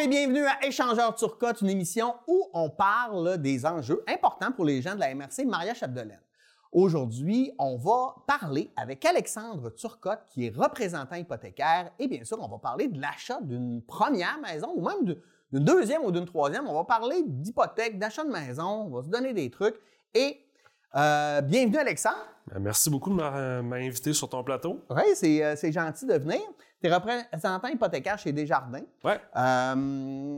Bonjour et bienvenue à Échangeur Turcotte, une émission où on parle des enjeux importants pour les gens de la MRC Maria Chapdelaine. Aujourd'hui, on va parler avec Alexandre Turcotte, qui est représentant hypothécaire, et bien sûr, on va parler de l'achat d'une première maison ou même d'une deuxième ou d'une troisième. On va parler d'hypothèque, d'achat de maison, on va se donner des trucs. Et euh, bienvenue, Alexandre. Ben, merci beaucoup de m'inviter sur ton plateau. Oui, euh, c'est gentil de venir. Tu es représentant hypothécaire chez Desjardins. Oui. Euh,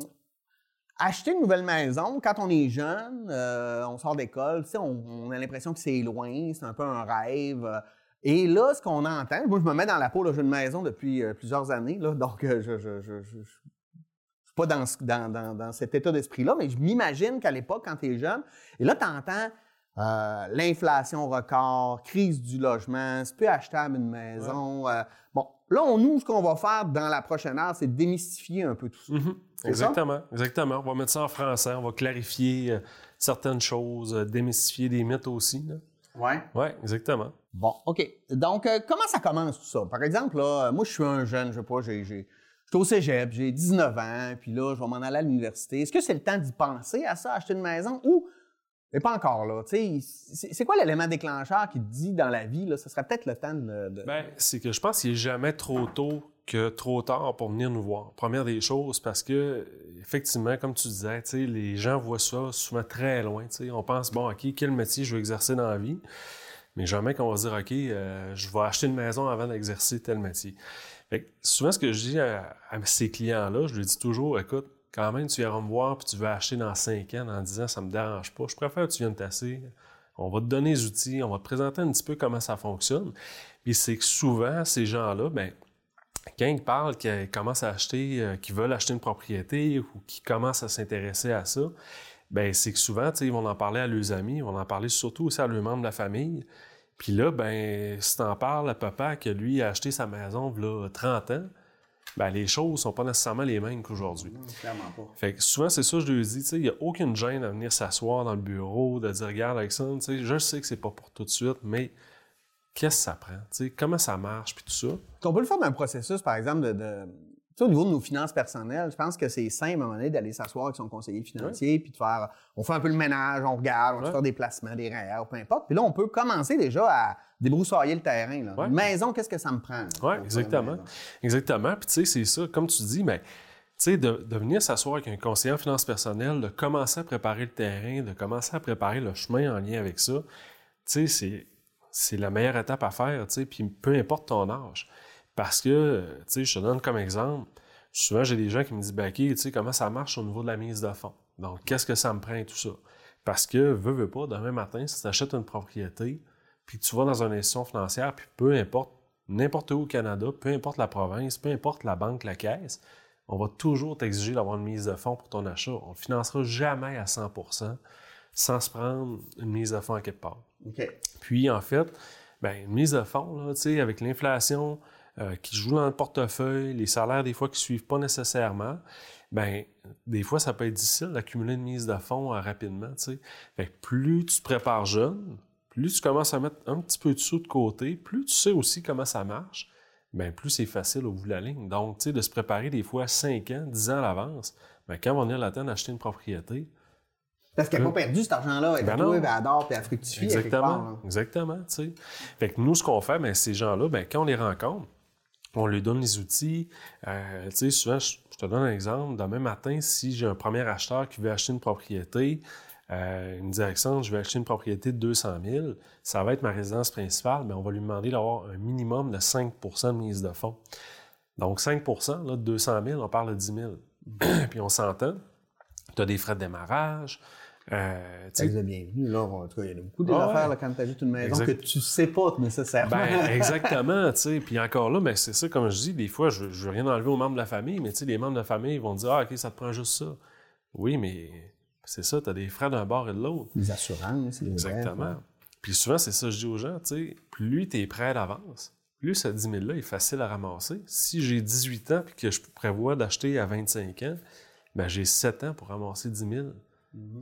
acheter une nouvelle maison, quand on est jeune, euh, on sort d'école, on, on, a l'impression que c'est loin, c'est un peu un rêve. Et là, ce qu'on entend, moi je me mets dans la peau, j'ai une maison depuis plusieurs années, là, donc je ne suis pas dans, dans, dans cet état d'esprit-là, mais je m'imagine qu'à l'époque, quand tu es jeune, et là, tu entends euh, l'inflation record, crise du logement, c'est plus achetable une maison. Euh, bon, là, on, nous, ce qu'on va faire dans la prochaine heure, c'est démystifier un peu tout ça. Mm-hmm. Exactement, exactement. On va mettre ça en français, on va clarifier euh, certaines choses, démystifier des mythes aussi. Oui. Oui, exactement. Bon, OK. Donc, comment ça commence tout ça? Par exemple, là, moi, je suis un jeune, je sais pas, j'ai, j'ai, je suis au cégep, j'ai 19 ans, puis là, je vais m'en aller à l'université. Est-ce que c'est le temps d'y penser à ça, acheter une maison, ou mais pas encore, là. C'est quoi l'élément déclencheur qui te dit dans la vie, là, ce serait peut-être le temps de. Ben, c'est que je pense qu'il n'est jamais trop tôt que trop tard pour venir nous voir. Première des choses, parce que, effectivement, comme tu disais, les gens voient ça souvent très loin. On pense, bon, OK, quel métier je veux exercer dans la vie? Mais jamais qu'on va se dire, OK, euh, je vais acheter une maison avant d'exercer tel métier. souvent, ce que je dis à, à ces clients-là, je leur dis toujours, écoute, quand même, tu viens me voir puis tu veux acheter dans 5 ans, dans 10 ans, ça me dérange pas. Je préfère que tu viennes tasser. On va te donner les outils, on va te présenter un petit peu comment ça fonctionne. Puis c'est que souvent, ces gens-là, ben, quand ils parlent qu'ils commencent à acheter, euh, qu'ils veulent acheter une propriété ou qu'ils commencent à s'intéresser à ça, ben c'est que souvent, ils vont en parler à leurs amis, ils vont en parler surtout aussi à leurs membres de la famille. Puis là, ben, si en parles à papa que lui a acheté sa maison il a 30 ans, ben, les choses sont pas nécessairement les mêmes qu'aujourd'hui. clairement pas. Fait que souvent, c'est ça que je lui dis, il n'y a aucune gêne à venir s'asseoir dans le bureau, de dire, regarde, Alexandre, je sais que c'est pas pour tout de suite, mais qu'est-ce que ça prend? comment ça marche, puis tout ça? On peut le faire dans un processus, par exemple, de, au niveau de nos finances personnelles, je pense que c'est simple à un moment donné d'aller s'asseoir avec son conseiller financier, puis de faire, on fait un peu le ménage, on regarde, on va faire des placements, des REER, peu importe. Puis là, on peut commencer déjà à débroussailler le terrain. Là. Une maison, qu'est-ce que ça me prend? Oui, exactement. Exactement. Puis tu sais, c'est ça, comme tu dis, mais tu sais, de, venir s'asseoir avec un conseiller en finances personnelles, de commencer à préparer le terrain, de commencer à préparer le chemin en lien avec ça, tu sais, c'est la meilleure étape à faire, tu sais, puis peu importe ton âge. Parce que, tu sais, je te donne comme exemple, souvent j'ai des gens qui me disent, ben, OK, tu sais, comment ça marche au niveau de la mise de fonds? Donc, qu'est-ce que ça me prend et tout ça? Parce que, veux, veux pas, demain matin, si tu achètes une propriété, puis tu vas dans une institution financière, puis peu importe, n'importe où au Canada, peu importe la province, peu importe la banque, la caisse, on va toujours t'exiger d'avoir une mise de fonds pour ton achat. On ne financera jamais à 100% sans se prendre une mise de fonds à quelque part. Puis, en fait, ben, une mise de fonds, là, avec l'inflation, euh, qui jouent dans le portefeuille, les salaires des fois qui ne suivent pas nécessairement, ben des fois ça peut être difficile d'accumuler une mise de fonds euh, rapidement. Fait plus tu te prépares jeune, plus tu commences à mettre un petit peu de sous de côté, plus tu sais aussi comment ça marche, ben plus c'est facile au bout de la ligne. Donc, tu sais, de se préparer des fois 5 ans, 10 ans à l'avance, ben, quand on va venir la temps d'acheter une propriété, parce qu'elle n'a pas perdu cet argent-là. Elle ben non. elle adore, puis elle fructifie. Exactement. Exactement. Fait que nous, ce qu'on fait, ben, ces gens-là, ben, quand on les rencontre, on lui donne les outils. Euh, tu sais, souvent, je, te donne un exemple. Demain matin, si j'ai un premier acheteur qui veut acheter une propriété, euh, il me dit Alexandre, je vais acheter une propriété de 200 000, ça va être ma résidence principale, mais on va lui demander d'avoir un minimum de 5% de mise de fonds. Donc 5 là, de 200 000, on parle de 10 000. Puis on s'entend, tu as des frais de démarrage, euh, tu de bienvenue, là. En tout cas, il y a beaucoup d'affaires ah quand tu ajoutes une maison que tu sais pas nécessairement. Ben, exactement, tu sais. Puis encore là, mais ben, c'est ça, comme je dis, des fois, je, ne veux rien enlever aux membres de la famille, mais tu sais, les membres de la famille vont dire Ah, OK, ça te prend juste ça. Oui, mais c'est ça, tu as des frais d'un bord et de l'autre. Les assurances, les Exactement. Puis souvent, c'est ça que je dis aux gens, tu sais, plus tu es prêt d'avance, plus ce 10 000-là est facile à ramasser. Si j'ai 18 ans et que je prévois d'acheter à 25 ans, ben j'ai 7 ans pour ramasser 10 000.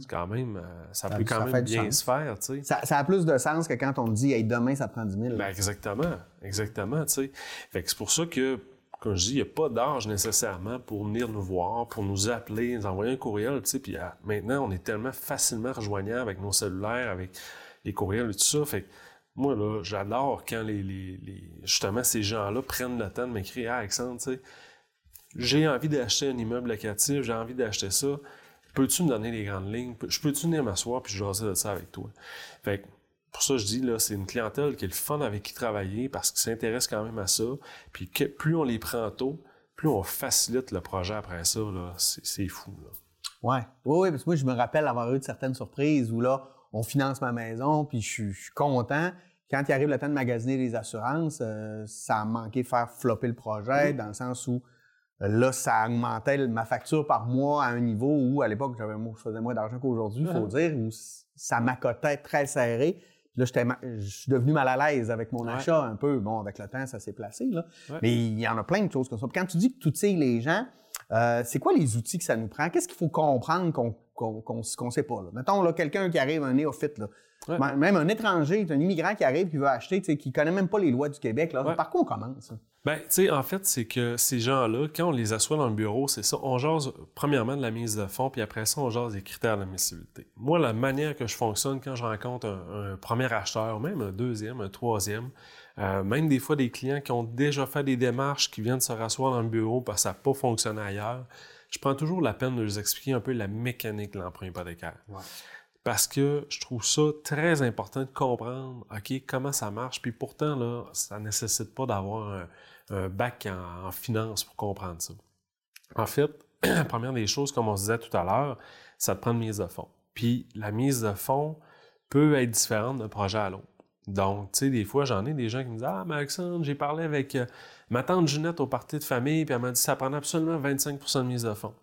C'est quand même, euh, ça, peut quand même bien se faire, tu sais. Ça, a plus de sens que quand on dit, hey, demain, ça prend 10 000. Ben, exactement, exactement, tu sais. Fait que c'est pour ça que, comme je dis, il n'y a pas d'âge nécessairement pour venir nous voir, pour nous appeler, nous envoyer un courriel, tu sais. Puis ah, maintenant, on est tellement facilement rejoignable avec nos cellulaires, avec les courriels et tout ça. Fait que moi, là, j'adore quand les, justement ces gens-là prennent le temps de m'écrire Ah, Alexandre, tu sais, j'ai envie d'acheter un immeuble locatif, j'ai envie d'acheter ça. Peux-tu me donner les grandes lignes? Je peux-tu venir m'asseoir puis jaser de ça avec toi? Fait que, pour ça, je dis, là, c'est une clientèle qui est le fun avec qui travailler parce qu'ils s'intéressent quand même à ça. Puis que, plus on les prend tôt, plus on facilite le projet après ça. Là, c'est, fou. Là. Ouais. Oui, oui, parce que moi, je me rappelle avoir eu de certaines surprises où là, on finance ma maison, puis je suis, content. Quand il arrive le temps de magasiner les assurances, euh, ça a manqué de faire flopper le projet, dans le sens où euh, là, ça augmentait ma facture par mois à un niveau où, à l'époque, j'avais, je faisais moins d'argent qu'aujourd'hui, il faut dire, où ça m'accotait très serré. Là, je suis devenu mal à l'aise avec mon achat un peu. Bon, avec le temps, ça s'est placé. Là. Mais il y en a plein de choses comme ça. quand tu dis que tu sais les gens, euh, c'est quoi les outils que ça nous prend? Qu'est-ce qu'il faut comprendre qu'on ne sait pas? Là? Mettons, là, quelqu'un qui arrive, un néophyte, là. même un étranger, un immigrant qui arrive, qui veut acheter, qui ne connaît même pas les lois du Québec. Là. Par quoi on commence? Ben, tu sais, en fait, c'est que ces gens-là, quand on les assoit dans le bureau, c'est ça, on jase premièrement de la mise de fonds, puis après ça, on jase des critères d'admissibilité. Moi, la manière que je fonctionne quand je rencontre un, premier acheteur, même un deuxième, un troisième, euh, même des fois des clients qui ont déjà fait des démarches, qui viennent se rasseoir dans le bureau parce que ça n'a pas fonctionné ailleurs, je prends toujours la peine de leur expliquer un peu la mécanique de l'emprunt hypothécaire. Parce que je trouve ça très important de comprendre, OK, comment ça marche. Puis pourtant, là, ça ne nécessite pas d'avoir un, un bac en, finance pour comprendre ça. En fait, la première des choses, comme on se disait tout à l'heure, ça te prend une mise de fonds. Puis la mise de fonds peut être différente d'un projet à l'autre. Donc, tu sais, des fois, j'en ai des gens qui me disent Ah, mais Alexandre, j'ai parlé avec euh, ma tante Ginette au parti de famille, puis elle m'a dit ça prend absolument 25% de mise de fonds.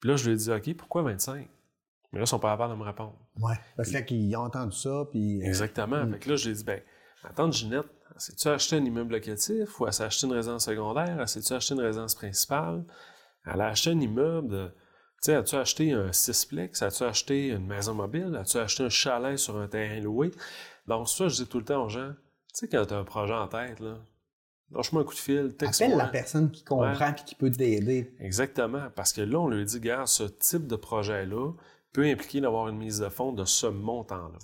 Puis là, je lui ai dit OK, pourquoi 25 Mais là, ils sont pas capables de me répondre. Oui, parce qu'ils ont entendu ça, puis. Euh, Exactement. Mm. Fait que là, je lui ai dit Ben, ma tante Ginette, c'est-tu acheté un immeuble locatif ou elle s'est acheté une résidence secondaire? S'est-tu acheté une résidence principale? Elle a acheté un immeuble Tu sais, as-tu acheté un sixplex? As-tu acheté une maison mobile? As-tu acheté un chalet sur un terrain loué? Donc, ça, je dis tout le temps aux gens, tu sais, quand tu as un projet en tête, là, lâche-moi un coup de fil, texte Appelle la personne qui comprend et qui peut t'aider. Exactement. Parce que là, on lui dit, gars, ce type de projet-là peut impliquer d'avoir une mise de fonds de ce montant-là.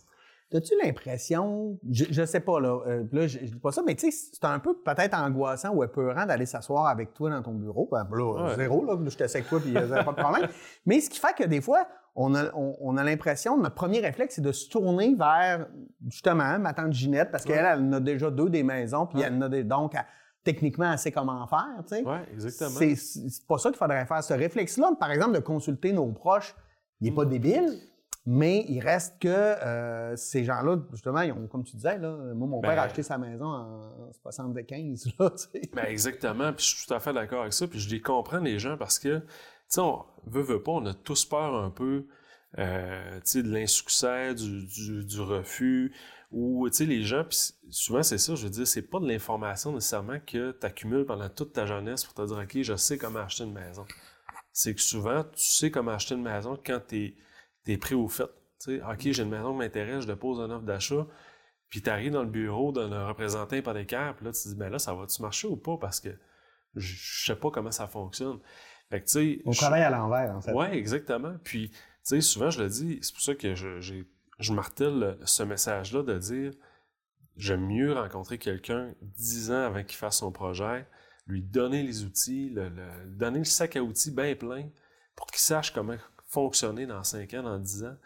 As-tu l'impression, je, ne sais pas, là, euh, là je, dis pas ça, mais tu sais, c'est un peu peut-être angoissant ou épeurant d'aller s'asseoir avec toi dans ton bureau. Ben, là, zéro, là, je te sais avec toi, puis il n'y a pas de problème. mais ce qui fait que des fois, on a, on, a l'impression, notre premier réflexe, c'est de se tourner vers, justement, ma tante Ginette, parce qu'elle, elle en a déjà deux des maisons, puis elle en a des, donc, techniquement, elle sait comment faire, tu sais. Oui, exactement. C'est pas ça qu'il faudrait faire. Ce réflexe-là, par exemple, de consulter nos proches, il n'est pas débile, mais il reste que euh, ces gens-là, justement, ils ont, comme tu disais, là, moi, mon père a ben, acheté sa maison en 75. Là, ben exactement, puis je suis tout à fait d'accord avec ça. Puis je les comprends, les gens, parce que, tu sais, on veut, veut pas, on a tous peur un peu euh, de l'insuccès, du, du, du, refus, ou tu sais, les gens, souvent c'est ça, je veux dire, c'est pas de l'information nécessairement que tu accumules pendant toute ta jeunesse pour te dire, OK, je sais comment acheter une maison. C'est que souvent, tu sais comment acheter une maison quand tu es t'es pris au fait. sais, OK, j'ai une maison qui m'intéresse, je dépose un offre d'achat, puis tu arrives dans le bureau d'un représentant hypothécaire, puis là, tu te dis, ben là, ça va-tu marcher ou pas? Parce que je sais pas comment ça fonctionne. Fait que. On travaille à l'envers, en fait. Oui, exactement. Puis, tu sais, souvent, je le dis, c'est pour ça que je, je martèle ce message-là de dire, j'aime mieux rencontrer quelqu'un dix ans avant qu'il fasse son projet, lui donner les outils, le, donner le sac à outils bien plein pour qu'il sache comment fonctionner dans 5 ans, dans 10 ans.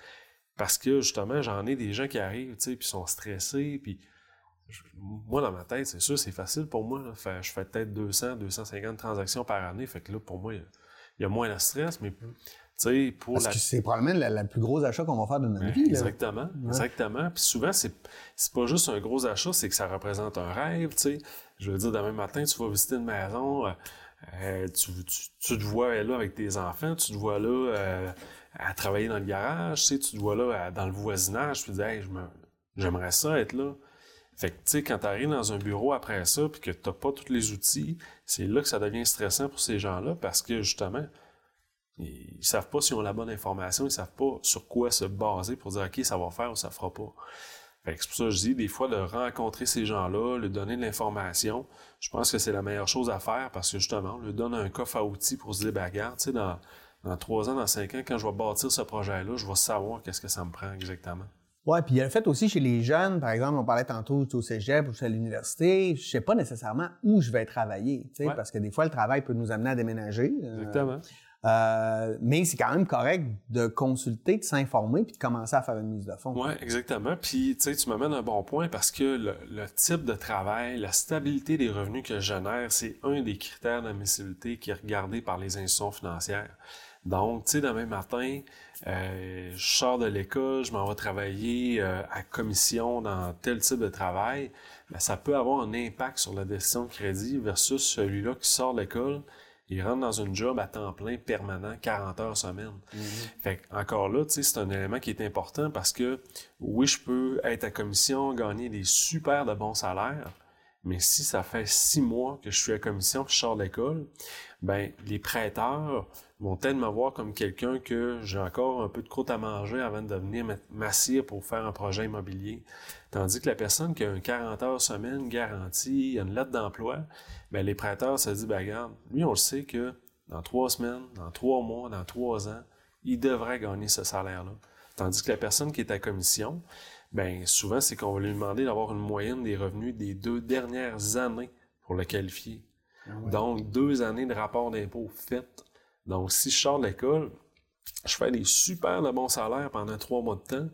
Parce que justement, j'en ai des gens qui arrivent, tu sais, puis sont stressés, puis moi, dans ma tête, c'est sûr, c'est facile pour moi. je fais peut-être 200, 250 transactions par année. Fait que là, pour moi, il y, a moins de stress, mais sais, pour Parce que c'est probablement le plus gros achat qu'on va faire de notre vie. Exactement, exactement. Puis souvent, c'est, c'est pas juste un gros achat, c'est que ça représente un rêve, tu. Je veux dire, demain matin, tu vas visiter une maison, euh, euh, tu, tu, te vois là avec tes enfants, tu te vois là euh, à travailler dans le garage, tu, tu te vois là dans le voisinage, tu te dis hey, j'aimerais ça être là. Fait que, tu sais, quand tu arrives dans un bureau après ça, puis que tu n'as pas tous les outils, c'est là que ça devient stressant pour ces gens-là, parce que, justement, ils savent pas s'ils ont la bonne information, ils savent pas sur quoi se baser pour dire, OK, ça va faire ou ça fera pas. Fait que c'est pour ça que je dis, des fois, de rencontrer ces gens-là, leur donner de l'information, je pense que c'est la meilleure chose à faire parce que justement, on leur donne un coffre à outils pour se dire, ben, tu sais, dans, dans trois ans, dans cinq ans, quand je vais bâtir ce projet-là, je vais savoir qu'est-ce que ça me prend exactement. Oui, puis il y a le fait aussi chez les jeunes, par exemple, on parlait tantôt au cégep ou à l'université, je sais pas nécessairement où je vais travailler, parce que des fois, le travail peut nous amener à déménager. Euh, exactement. Euh, mais c'est quand même correct de consulter, de s'informer, puis de commencer à faire une mise de fond. Oui, exactement. Puis, tu sais, tu m'amènes un bon point parce que le, type de travail, la stabilité des revenus que je génère, c'est un des critères d'admissibilité qui est regardé par les institutions financières. Donc, tu sais, demain matin, euh, je sors de l'école, je m'en vais travailler euh, à commission dans tel type de travail, ben, ça peut avoir un impact sur la décision de crédit versus celui-là qui sort de l'école, il rentre dans une job à temps plein permanent, 40 heures semaine. Mm-hmm. Fait encore là, tu sais, c'est un élément qui est important parce que oui, je peux être à commission, gagner des super de bons salaires, mais si ça fait six mois que je suis à commission, que je sors de l'école, ben les prêteurs vont tellement me voir comme quelqu'un que j'ai encore un peu de croûte à manger avant de venir m'assire pour faire un projet immobilier. Tandis que la personne qui a un 40 heures semaine garantie, une lettre d'emploi, ben les prêteurs se disent, ben regarde, lui on le sait que dans trois semaines, dans trois mois, dans trois ans, il devrait gagner ce salaire-là. Tandis que la personne qui est à commission, ben souvent c'est qu'on va lui demander d'avoir une moyenne des revenus des deux dernières années pour le qualifier. Ah Donc deux années de rapport d'impôt faites donc, si je sors de l'école, je fais des super bons salaires pendant trois mois de temps,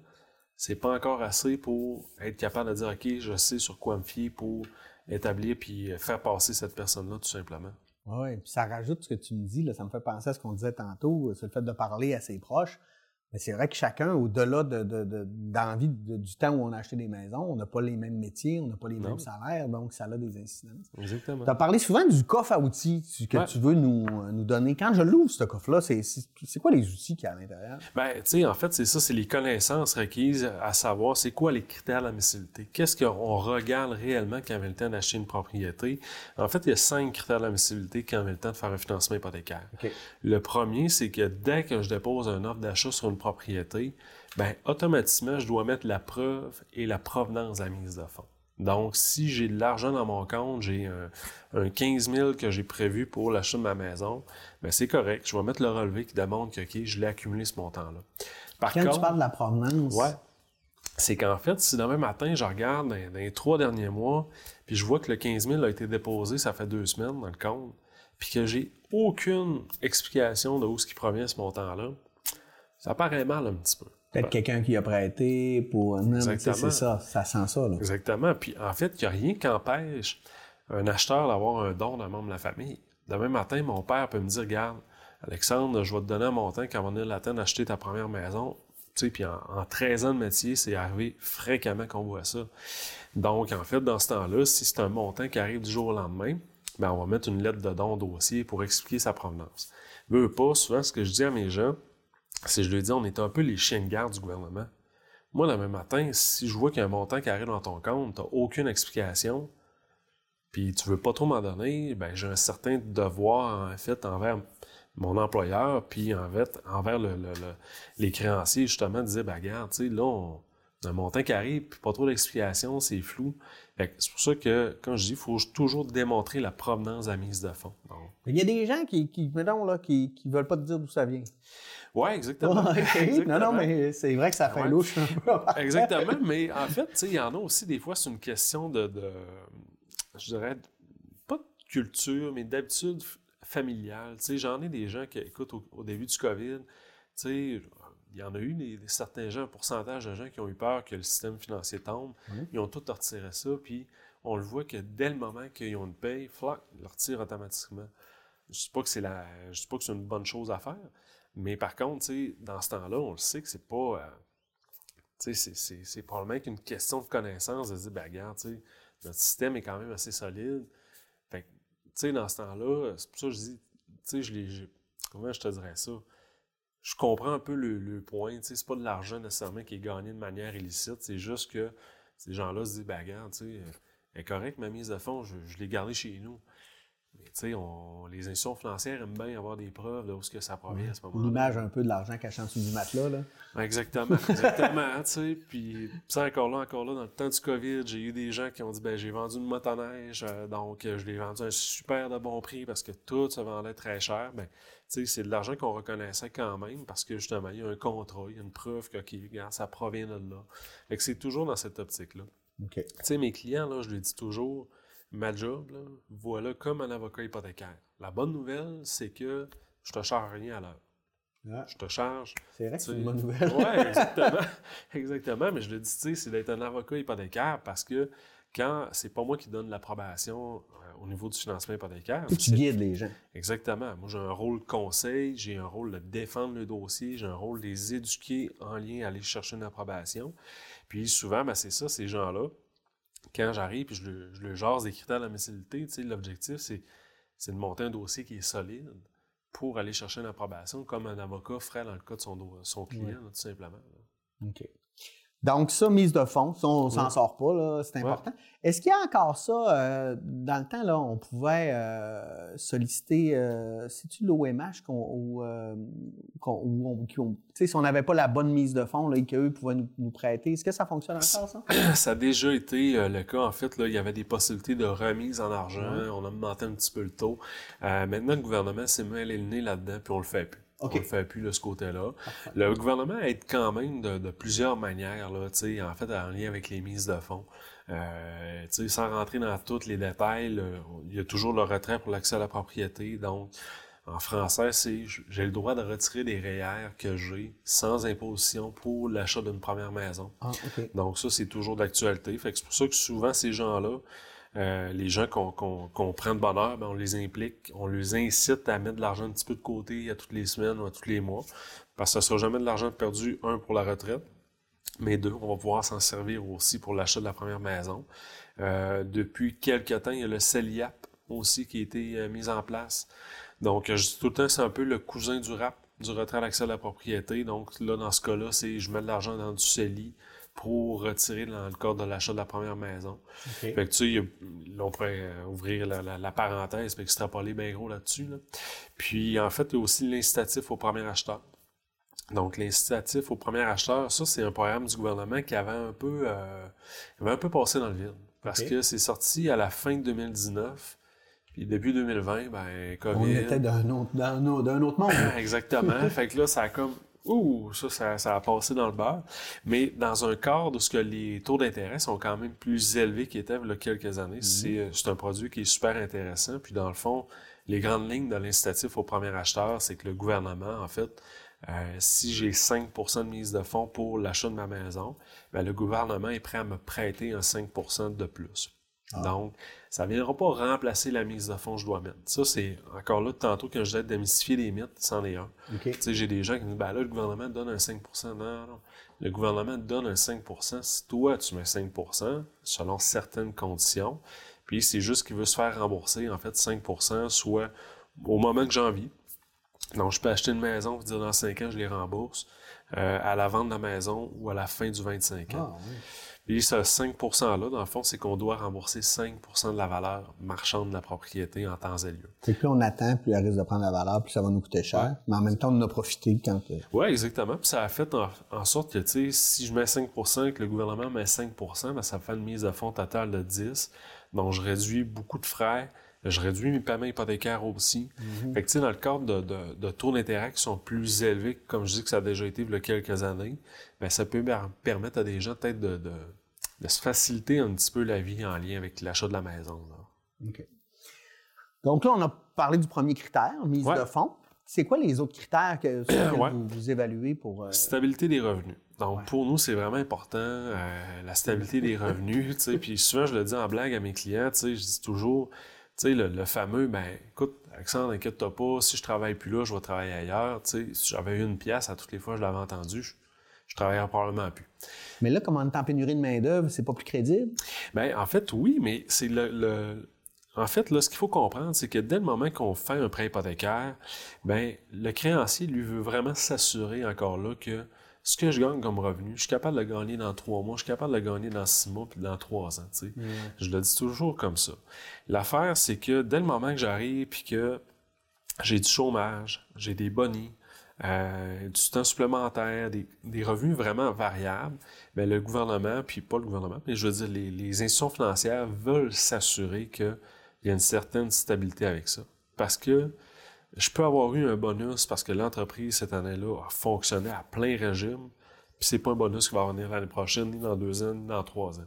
c'est pas encore assez pour être capable de dire, OK, je sais sur quoi me fier pour établir puis faire passer cette personne-là, tout simplement. Oui, puis ça rajoute ce que tu me dis, là, ça me fait penser à ce qu'on disait tantôt, c'est le fait de parler à ses proches. Mais c'est vrai que chacun, au-delà de, d'envie du temps où on a acheté des maisons, on n'a pas les mêmes métiers, on n'a pas les mêmes salaires, donc ça a des incidences. Exactement. Tu as parlé souvent du coffre à outils que tu veux nous, nous donner. Quand je l'ouvre, ce coffre-là, c'est, c'est quoi les outils qu'il y a à l'intérieur? Bien, tu sais, en fait, c'est ça, c'est les connaissances requises à savoir c'est quoi les critères d'admissibilité. Qu'est-ce qu'on regarde réellement quand on a le temps d'acheter une propriété? En fait, il y a cinq critères d'admissibilité quand on a le temps de faire un financement hypothécaire. Le premier, c'est que dès que je dépose un offre d'achat sur une propriété, ben, automatiquement, je dois mettre la preuve et la provenance de la mise de fonds. Donc, si j'ai de l'argent dans mon compte, j'ai un, 15 000 que j'ai prévu pour l'achat de ma maison, ben c'est correct. Je vais mettre le relevé qui demande que je l'ai accumulé ce montant-là. Par Quand tu parles de la provenance... Ouais, c'est qu'en fait, si demain matin, je regarde dans, les trois derniers mois, puis je vois que le 15 000 a été déposé, ça fait deux semaines dans le compte, puis que j'ai aucune explication de où ce qui provient ce montant-là, ça paraît mal un petit peu. Peut-être quelqu'un qui a prêté pour. Exactement. C'est ça, ça sent ça. Là. Exactement. Puis en fait, il n'y a rien qui empêche un acheteur d'avoir un don d'un membre de la famille. Demain matin, mon père peut me dire Regarde, Alexandre, je vais te donner un montant quand on a la temps d'acheter ta première maison. Tu sais, puis en, 13 ans de métier, c'est arrivé fréquemment qu'on voit ça. Donc, en fait, dans ce temps-là, si c'est un montant qui arrive du jour au lendemain, ben, on va mettre une lettre de don au dossier pour expliquer sa provenance. Veux pas, souvent, ce que je dis à mes gens, si je lui dis, on est un peu les chiens de garde du gouvernement. Moi, le même matin, si je vois qu'il y a un montant qui arrive dans ton compte, tu n'as aucune explication, puis tu veux pas trop m'en donner, ben j'ai un certain devoir, en fait, envers mon employeur, puis en fait, envers les créanciers, justement, de dire, ben regarde, tu sais, là, un montant qui arrive, puis pas trop d'explications, c'est flou. C'est pour ça que, quand je dis, il faut toujours démontrer la provenance la mise de fonds. Il y a des gens qui, qui, là, qui ne veulent pas te dire d'où ça vient. Oui, exactement. Non, non, mais c'est vrai que ça fait louche un peu. exactement, mais en fait, il y en a aussi des fois, c'est une question de, je dirais, pas de culture, mais d'habitude familiale. J'en ai des gens qui, écoutent au, début du COVID, il y en a eu des, certains gens, un pourcentage de gens qui ont eu peur que le système financier tombe. Ils ont tout retiré ça, puis on le voit que dès le moment qu'ils ont une paye, flac, ils le retirent automatiquement. Je ne dis pas que c'est une bonne chose à faire, mais par contre, dans ce temps-là, on le sait que c'est pas. Euh, c'est probablement qu'une question de connaissance de dire, ben, regarde, notre système est quand même assez solide. Fait sais, dans ce temps-là, c'est pour ça que je dis, je Comment je te dirais ça? Je comprends un peu le, le point. Tu sais, c'est pas de l'argent nécessairement qui est gagné de manière illicite. C'est juste que ces gens-là se disent, ben, regarde, tu est correct, ma mise de fonds, je, je l'ai gardée chez nous. Mais tu sais, les institutions financières aiment bien avoir des preuves de où que ça provient à ce moment-là. L'image un peu de l'argent cachant en dessous du matelas, là. Exactement, exactement, tu sais. Puis, ça, encore là, encore là, dans le temps du COVID, j'ai eu des gens qui ont dit, ben, j'ai vendu une motoneige, euh, donc euh, je l'ai vendu à un super de bon prix parce que tout se vendait très cher. Ben, tu sais, c'est de l'argent qu'on reconnaissait quand même parce que, justement, il y a un contrat, il y a une preuve que, regarde, ça provient de là. Fait que c'est toujours dans cette optique-là. OK. Tu sais, mes clients, là, je leur dis toujours, ma job, là, voilà comme un avocat hypothécaire. La bonne nouvelle, c'est que je te charge rien à l'heure. Ah, Je te charge c'est vrai que c'est une bonne nouvelle. Oui, exactement. exactement. Mais je le dis, tu sais, c'est d'être un avocat hypothécaire parce que quand c'est pas moi qui donne l'approbation euh, au niveau du financement hypothécaire. Tu guides les gens. Exactement. Moi, j'ai un rôle de conseil, j'ai un rôle de défendre le dossier, j'ai un rôle de les éduquer en lien à aller chercher une approbation. Puis souvent, ben, c'est ça, ces gens-là, quand j'arrive puis je le, je le jase des critères tu sais, l'objectif, c'est, c'est de monter un dossier qui est solide pour aller chercher une approbation, comme un avocat ferait dans le cas de son, client, Ouais. là, tout simplement. là. OK. Donc, ça, mise de fonds, ça, on s'en sort pas, là, c'est important. Est-ce qu'il y a encore ça, euh, dans le temps, là, on pouvait euh, solliciter, euh, c'est-tu l'OMH qu'on, euh, qu'on- tu si on n'avait pas la bonne mise de fonds, là, et qu'eux pouvaient nous, nous prêter, est-ce que ça fonctionne encore, ça? Ça a déjà été euh, le cas. En fait, là, il y avait des possibilités de remise en argent. Ouais. On a augmenté un petit peu le taux. Euh, maintenant, le gouvernement s'est mêlé le nez là-dedans, puis on le fait plus. On le fait plus de ce côté-là. Le gouvernement aide quand même de, de plusieurs manières, là, en fait, en lien avec les mises de fonds. Euh, sans rentrer dans tous les détails, il y a toujours le retrait pour l'accès à la propriété. Donc, en français, c'est j'ai le droit de retirer des REER que j'ai sans imposition pour l'achat d'une première maison. Ah. Donc ça, c'est toujours d'actualité. Fait que c'est pour ça que souvent, ces gens-là, euh, les gens qu'on prend de bonheur, ben, on les implique, on les incite à mettre de l'argent un petit peu de côté à toutes les semaines ou à tous les mois. Parce que ça sera jamais de l'argent perdu, un, pour la retraite, mais deux, on va pouvoir s'en servir aussi pour l'achat de la première maison. Euh, depuis quelques temps, il y a le CELIAP aussi qui a été euh, mis en place. Donc, je dis tout le temps, c'est un peu le cousin du RAP, du retrait à l'accès à la propriété. Donc, là, dans ce cas-là, c'est je mets de l'argent dans du CELI pour retirer dans le cadre de l'achat de la première maison. Fait que tu sais, on pourrait euh, ouvrir la, la, la parenthèse et extrapoler bien gros là-dessus. là. Puis, en fait, il y a aussi l'incitatif au premier acheteur. Donc, l'incitatif au premier acheteur, ça, c'est un programme du gouvernement qui avait un peu, euh, avait un peu passé dans le vide. Parce que c'est sorti à la fin de 2019. Puis, début 2020, ben, COVID. On était d'un autre, autre, monde. Exactement. fait que là, ça a comme. Ouh, ça, ça, ça a passé dans le beurre. Mais dans un cadre où ce que les taux d'intérêt sont quand même plus élevés qu'ils étaient il y a quelques années, c'est, euh, c'est un produit qui est super intéressant. Puis dans le fond, les grandes lignes de l'incitatif au premier acheteur, c'est que le gouvernement, en fait, euh, si j'ai 5% de mise de fonds pour l'achat de ma maison, ben, le gouvernement est prêt à me prêter un 5% de plus. Donc, ça ne viendra pas remplacer la mise de fonds que je dois mettre. Ça, c'est encore là, tantôt, quand je disais démystifier les mythes, c'en est un. OK. Tu sais, j'ai des gens qui me disent, ben là, le gouvernement donne un 5 Non, non. Le gouvernement donne un 5% Si toi, tu mets 5% selon certaines conditions, puis c'est juste qu'il veut se faire rembourser, en fait, 5% soit au moment que j'ai envie. Donc, je peux acheter une maison, dire dans 5 ans, je les rembourse, euh, à la vente de la maison ou à la fin du 25 ans. Ah, oui. Puis ce 5%-là, dans le fond, c'est qu'on doit rembourser 5% de la valeur marchande de la propriété en temps et lieu. C'est que plus on attend, plus elle risque de prendre la valeur, plus ça va nous coûter cher. Mais en même temps, on en a profité quand. Oui, exactement. Puis ça a fait en, en sorte que, tu sais, si je mets 5 et que le gouvernement met 5% ben, ça fait une mise de fonds totale de 10 Donc, je réduis beaucoup de frais. Je réduis mes paiements hypothécaires aussi. Fait que, tu sais, dans le cadre de, de, de taux d'intérêt qui sont plus élevés, comme je dis que ça a déjà été il y a quelques années, ben, ça peut per- permettre à des gens peut-être de, de, de se faciliter un petit peu la vie en lien avec l'achat de la maison. là. OK. Donc là, on a parlé du premier critère, mise Ouais. de fonds. C'est quoi les autres critères que, Ouais. vous, vous évaluez pour. euh, Stabilité des revenus. Donc, Ouais. pour nous, c'est vraiment important, euh, la stabilité des revenus. Puis souvent, je le dis en blague à mes clients, je dis toujours, le, le fameux, ben, écoute, Alexandre, inquiète-toi pas, si je travaille plus là, je vais travailler ailleurs. Si j'avais eu une pièce à toutes les fois, je l'avais entendu, je, je travaillerais probablement plus. Mais là, comme on est en pénurie de main-d'œuvre, c'est pas plus crédible? Ben, en fait, oui, mais c'est le, le- En fait, là, ce qu'il faut comprendre, c'est que dès le moment qu'on fait un prêt hypothécaire, ben, le créancier, lui, veut vraiment s'assurer encore là que ce que je gagne comme revenu, je suis capable de le gagner dans trois mois, je suis capable de le gagner dans six mois, puis dans trois ans. sais. Je le dis toujours comme ça. L'affaire, c'est que dès le moment que j'arrive, puis que j'ai du chômage, j'ai des bonnies, euh, du temps supplémentaire, des, des revenus vraiment variables, mais le gouvernement, puis pas le gouvernement, mais je veux dire, les, les institutions financières veulent s'assurer qu'il y a une certaine stabilité avec ça. Parce que je peux avoir eu un bonus parce que l'entreprise, cette année-là, a fonctionné à plein régime, puis c'est pas un bonus qui va revenir l'année prochaine, ni dans deux ans, ni dans trois ans.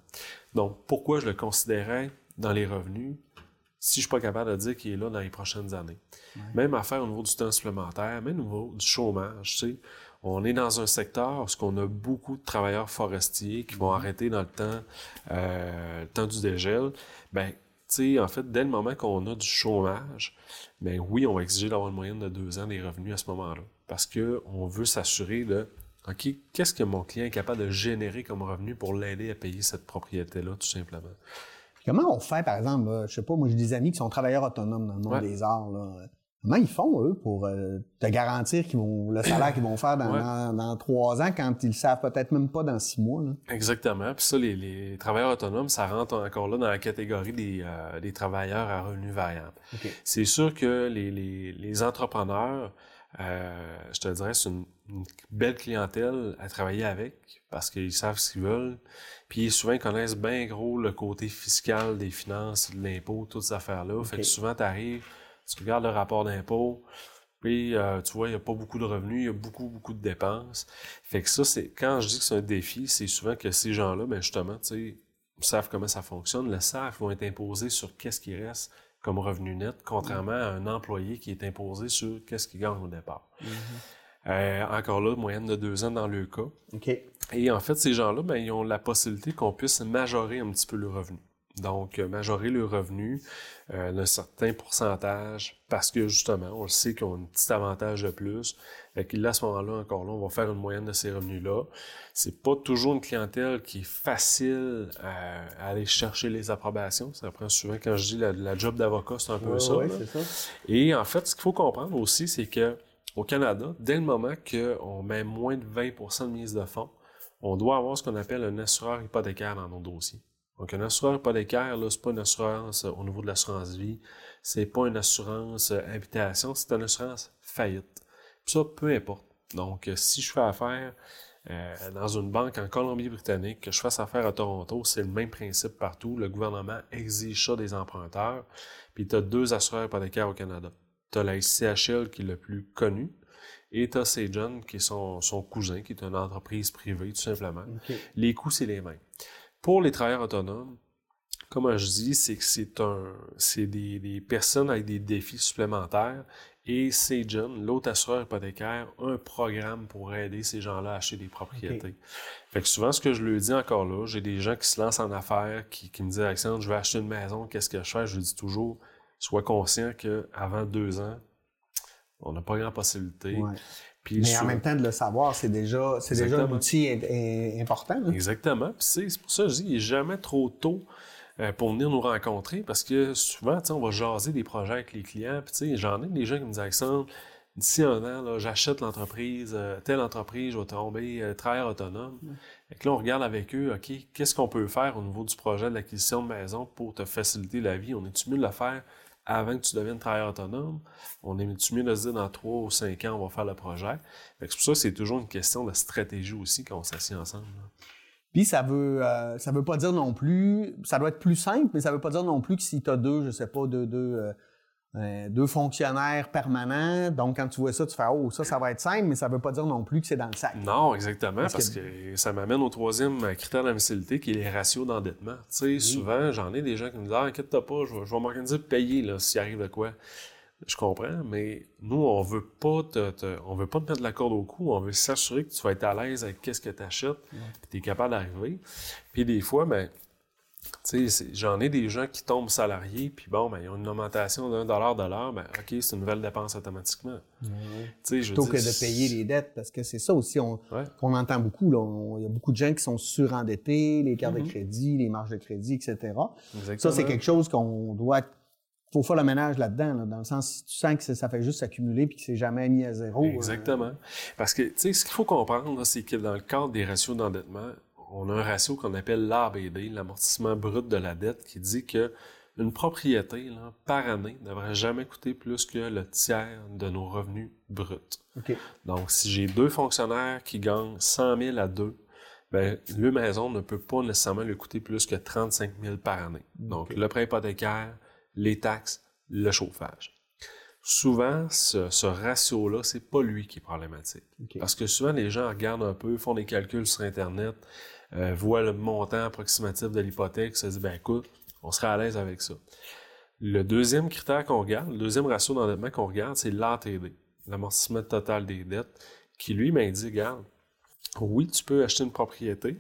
Donc, pourquoi je le considérais dans les revenus? Si je suis pas capable de dire qu'il est là dans les prochaines années? Même affaire au niveau du temps supplémentaire, même au niveau du chômage, tu sais. On est dans un secteur où on a beaucoup de travailleurs forestiers qui vont arrêter dans le temps, euh, le temps du dégel. Ben, en fait, dès le moment qu'on a du chômage, ben oui, on va exiger d'avoir une moyenne de deux ans des revenus à ce moment-là. Parce que on veut s'assurer de OK, qu'est-ce que mon client est capable de générer comme revenu pour l'aider à payer cette propriété-là, tout simplement? Comment on fait, par exemple, là, je sais pas, moi j'ai des amis qui sont travailleurs autonomes dans le monde Ouais. des arts. Là. Comment ils font, eux, pour euh, te garantir qu'ils vont, le salaire qu'ils vont faire dans, Ouais. dans, dans trois ans quand ils le savent peut-être même pas dans six mois? Là? Exactement. Puis ça, les, les travailleurs autonomes, ça rentre encore là dans la catégorie des, euh, des travailleurs à revenus variables. OK. C'est sûr que les, les, les entrepreneurs, euh, je te dirais, c'est une, une belle clientèle à travailler avec parce qu'ils savent ce qu'ils veulent. Puis souvent, ils connaissent bien gros le côté fiscal des finances, de l'impôt, toutes ces affaires-là. Fait que souvent, tu arrives, tu regardes le rapport d'impôt, puis euh, tu vois, il n'y a pas beaucoup de revenus, il y a beaucoup, beaucoup de dépenses. Fait que ça, c'est quand je dis que c'est un défi, c'est souvent que ces gens-là, ben justement, tu sais, savent comment ça fonctionne, le savent, vont être imposés sur qu'est-ce qui reste comme revenu net, contrairement à un employé qui est imposé sur qu'est-ce qu'il gagne au départ. Euh, encore là, moyenne de deux ans dans le cas. OK. Et en fait, ces gens-là, ben, ils ont la possibilité qu'on puisse majorer un petit peu le revenu. Donc, euh, majorer le revenu euh, d'un certain pourcentage parce que justement, on le sait qu'ils ont un petit avantage de plus. Fait que là, à ce moment-là, encore là, on va faire une moyenne de ces revenus-là. C'est pas toujours une clientèle qui est facile à, à aller chercher les approbations. Ça prend souvent, quand je dis la, la job d'avocat, c'est un peu Ouais, ça. ouais, ça. Et en fait, ce qu'il faut comprendre aussi, c'est que au Canada, dès le moment qu'on met moins de 20% de mise de fonds, on doit avoir ce qu'on appelle un assureur hypothécaire dans nos dossiers. Donc, un assureur hypothécaire, là, c'est pas une assurance euh, au niveau de l'assurance vie, c'est pas une assurance euh, habitation, c'est une assurance faillite. Puis ça, peu importe. Donc, euh, si je fais affaire dans une banque en Colombie-Britannique, que je fasse affaire à Toronto, c'est le même principe partout. Le gouvernement exige ça des emprunteurs. Puis tu as deux assureurs hypothécaires au Canada. Tu as la CHL qui est le plus connu et tu as Sagen qui est son, son cousin, qui est une entreprise privée tout simplement. Les coûts, c'est les mêmes. Pour les travailleurs autonomes, comme je dis, c'est que c'est un, c'est des, des personnes avec des défis supplémentaires et Sagen, l'autre assureur hypothécaire, a un programme pour aider ces gens-là à acheter des propriétés. Fait que souvent, ce que je leur dis encore là, j'ai des gens qui se lancent en affaires, qui, qui me disent Alexandre, je vais acheter une maison, qu'est-ce que je fais? Je leur dis toujours, sois conscient qu'avant deux ans, on n'a pas grand possibilité. Ouais. Puis Mais en même temps, de le savoir, c'est déjà, c'est déjà un outil important. Exactement. Puis c'est c'est pour ça que je dis, il n'est jamais trop tôt euh, pour venir nous rencontrer parce que souvent, on va jaser des projets avec les clients. Puis j'en ai des gens qui me disent, Alexandre, d'ici un an, là, j'achète l'entreprise, euh, telle entreprise, je vais tomber euh, travailleur autonome. Que là, on regarde avec eux, OK, qu'est-ce qu'on peut faire au niveau du projet de l'acquisition de maison pour te faciliter la vie? On est-tu mieux de le faire avant que tu deviennes travailleur autonome? On est-tu mieux de se dire dans trois ou cinq ans, on va faire le projet? C'est pour ça que c'est toujours une question de stratégie aussi quand on s'assied ensemble. Puis ça veut, euh, ça veut pas dire non plus, ça doit être plus simple, mais ça veut pas dire non plus que si tu as deux, je sais pas, deux, deux, euh, euh, deux fonctionnaires permanents, donc quand tu vois ça, tu fais oh ça, ça va être simple, mais ça veut pas dire non plus que c'est dans le sac. Non, exactement, Parce parce, que- que... ça m'amène au troisième critère d'invisibilité qui est les ratios d'endettement. Tu sais, souvent, j'en ai des gens qui me disent Ah, inquiète-toi pas, je vais, je vais m'organiser pour payer là, s'il arrive de quoi. Je comprends, mais nous, on veut pas te, te- on veut pas te mettre la corde au cou, on veut s'assurer que tu vas être à l'aise avec qu'est-ce que tu achètes, que tu es capable d'arriver. Puis des fois, ben, j'en ai des gens qui tombent salariés, puis bon, ben, ils ont une augmentation d'un dollar de l'heure, ben, OK, c'est une nouvelle dépense automatiquement. Veux Plutôt que de payer les dettes, parce que c'est ça aussi Ouais. qu'on entend beaucoup. Il y a beaucoup de gens qui sont surendettés, les cartes Mhm. de crédit, les marges de crédit, etc. Ça, Exactement. c'est quelque chose qu'on doit faut faire le ménage là-dedans, là, dans le sens si tu sens que ça fait juste s'accumuler puis que c'est jamais mis à zéro. euh, Exactement. Parce que, tu sais, ce qu'il faut comprendre, c'est que dans le cadre des ratios d'endettement, on a un ratio qu'on appelle l'ABD, l'amortissement brut de la dette, qui dit que une propriété, là, par année, ne devrait jamais coûter plus que le tiers de nos revenus bruts. Donc, si j'ai deux fonctionnaires qui gagnent 100 000 à deux, ben, le maison ne peut pas nécessairement lui coûter plus que 35 000 par année. Donc, le prêt hypothécaire, les taxes, le chauffage. Souvent, ce, ce ratio-là, c'est pas lui qui est problématique. Parce que souvent, les gens regardent un peu, font des calculs sur Internet, euh, voient le montant approximatif de l'hypothèque, se disent, ben écoute, on serait à l'aise avec ça. Le deuxième critère qu'on regarde, le deuxième ratio d'endettement qu'on regarde, c'est l'ATD, l'amortissement total des dettes, qui lui m'a dit, regarde, oui, tu peux acheter une propriété,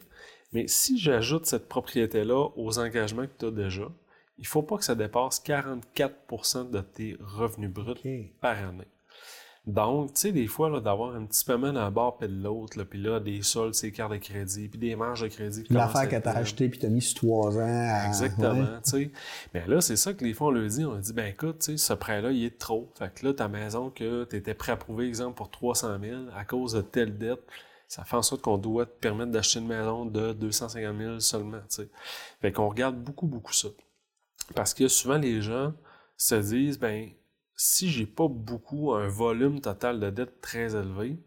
mais si j'ajoute cette propriété-là aux engagements que tu as déjà, il faut pas que ça dépasse 44% de tes revenus bruts par année. Donc, tu sais, des fois, là, d'avoir un petit paiement d'un bord puis de l'autre, puis là, des soldes, ces cartes de crédit, puis des marges de crédit. L'affaire que t'as acheté puis t'as mis sur trois ans. à- Exactement, ouais. tu sais. Mais là, c'est ça que les fois, on leur dit. On dit, ben écoute, tu sais, ce prêt-là, il est trop. Fait que là, ta maison que tu étais prêt à prouver, exemple, pour 300 000, à cause de telle dette, ça fait en sorte qu'on doit te permettre d'acheter une maison de 250 000 seulement, tu sais. Fait qu'on regarde beaucoup, beaucoup ça. Parce que souvent, les gens se disent, ben, si j'ai pas beaucoup, un volume total de dette très élevé,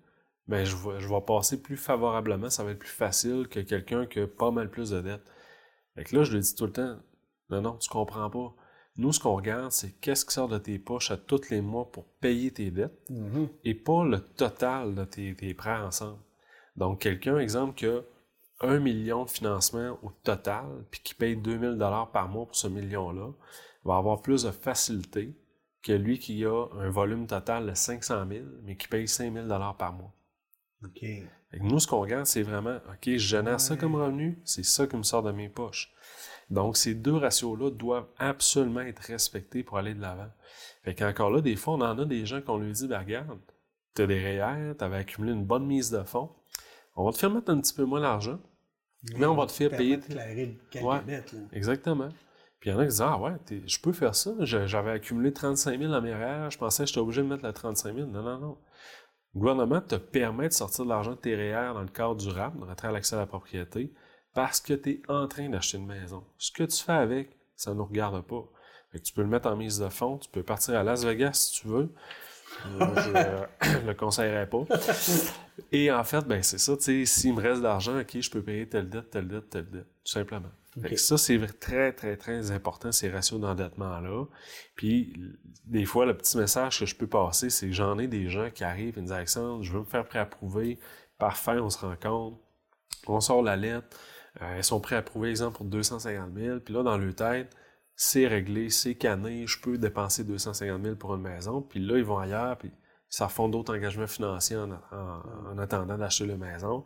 ben, je vais, je vais passer plus favorablement, ça va être plus facile que quelqu'un qui a pas mal plus de dettes. Fait que là, je le dis tout le temps, non, non, tu comprends pas. Nous, ce qu'on regarde, c'est qu'est-ce qui sort de tes poches à tous les mois pour payer tes dettes Mhm. et pas le total de tes, tes prêts ensemble. Donc, quelqu'un, exemple, qui a un million de financement au total, puis qui paye 2000 dollars par mois pour ce million-là, va avoir plus de facilité que lui qui a un volume total de 500 000, mais qui paye 5000 dollars par mois. OK. Fait que nous, ce qu'on regarde, c'est vraiment, OK, je génère ça comme revenu, c'est ça qui me sort de mes poches. Donc, ces deux ratios-là doivent absolument être respectés pour aller de l'avant. Fait qu'encore là, des fois, on en a des gens qu'on lui dit, ben regarde, t'as des REER, t'avais accumulé une bonne mise de fonds, on va te faire mettre un petit peu moins d'argent, mais on va te faire payer... De Ouais. là. Exactement. Puis il y en a qui disent Ah ouais, je peux faire ça. J'avais accumulé 35 000 dans mes je pensais que j'étais obligé de mettre la 35 000. Non, non, non. Le gouvernement te permet de sortir de l'argent de tes REER dans le cadre durable, de rentrer à l'accès à la propriété, parce que tu es en train d'acheter une maison. Ce que tu fais avec, ça ne nous regarde pas. Fait que tu peux le mettre en mise de fonds, tu peux partir à Las Vegas si tu veux. Euh, je ne le conseillerais pas. Et en fait, ben c'est ça, tu sais, s'il me reste de l'argent, ok, je peux payer telle dette, telle dette, telle dette, tout simplement. Ça, c'est très, très, très important, ces ratios d'endettement-là. Puis, des fois, le petit message que je peux passer, c'est que j'en ai des gens qui arrivent et me disent Alexandre, je veux me faire préapprouver. Parfait, on se rencontre. On sort la lettre. Euh, ils sont prêts à approuver, exemple, pour 250 000. Puis là, dans leur tête, c'est réglé, c'est canné, je peux dépenser 250 000 pour une maison. Puis là, ils vont ailleurs, puis ça font d'autres engagements financiers en- en attendant d'acheter la maison.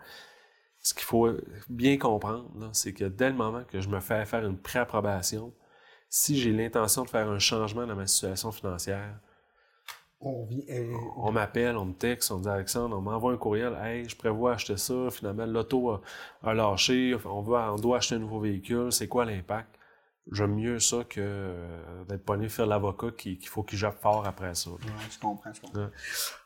Ce qu'il faut bien comprendre, c'est que dès le moment que je me fais faire une préapprobation, si j'ai l'intention de faire un changement dans ma situation financière, On euh, on m'appelle, on me texte, on me dit Alexandre, on m'envoie un courriel, hey, je prévois acheter ça, finalement l'auto a, a lâché, on, veut, on doit acheter un nouveau véhicule, c'est quoi l'impact? J'aime mieux ça que euh, d'être pogné faire l'avocat qui- qu'il faut qu'il jappe fort après ça. ouais, je comprends, je comprends. Ouais.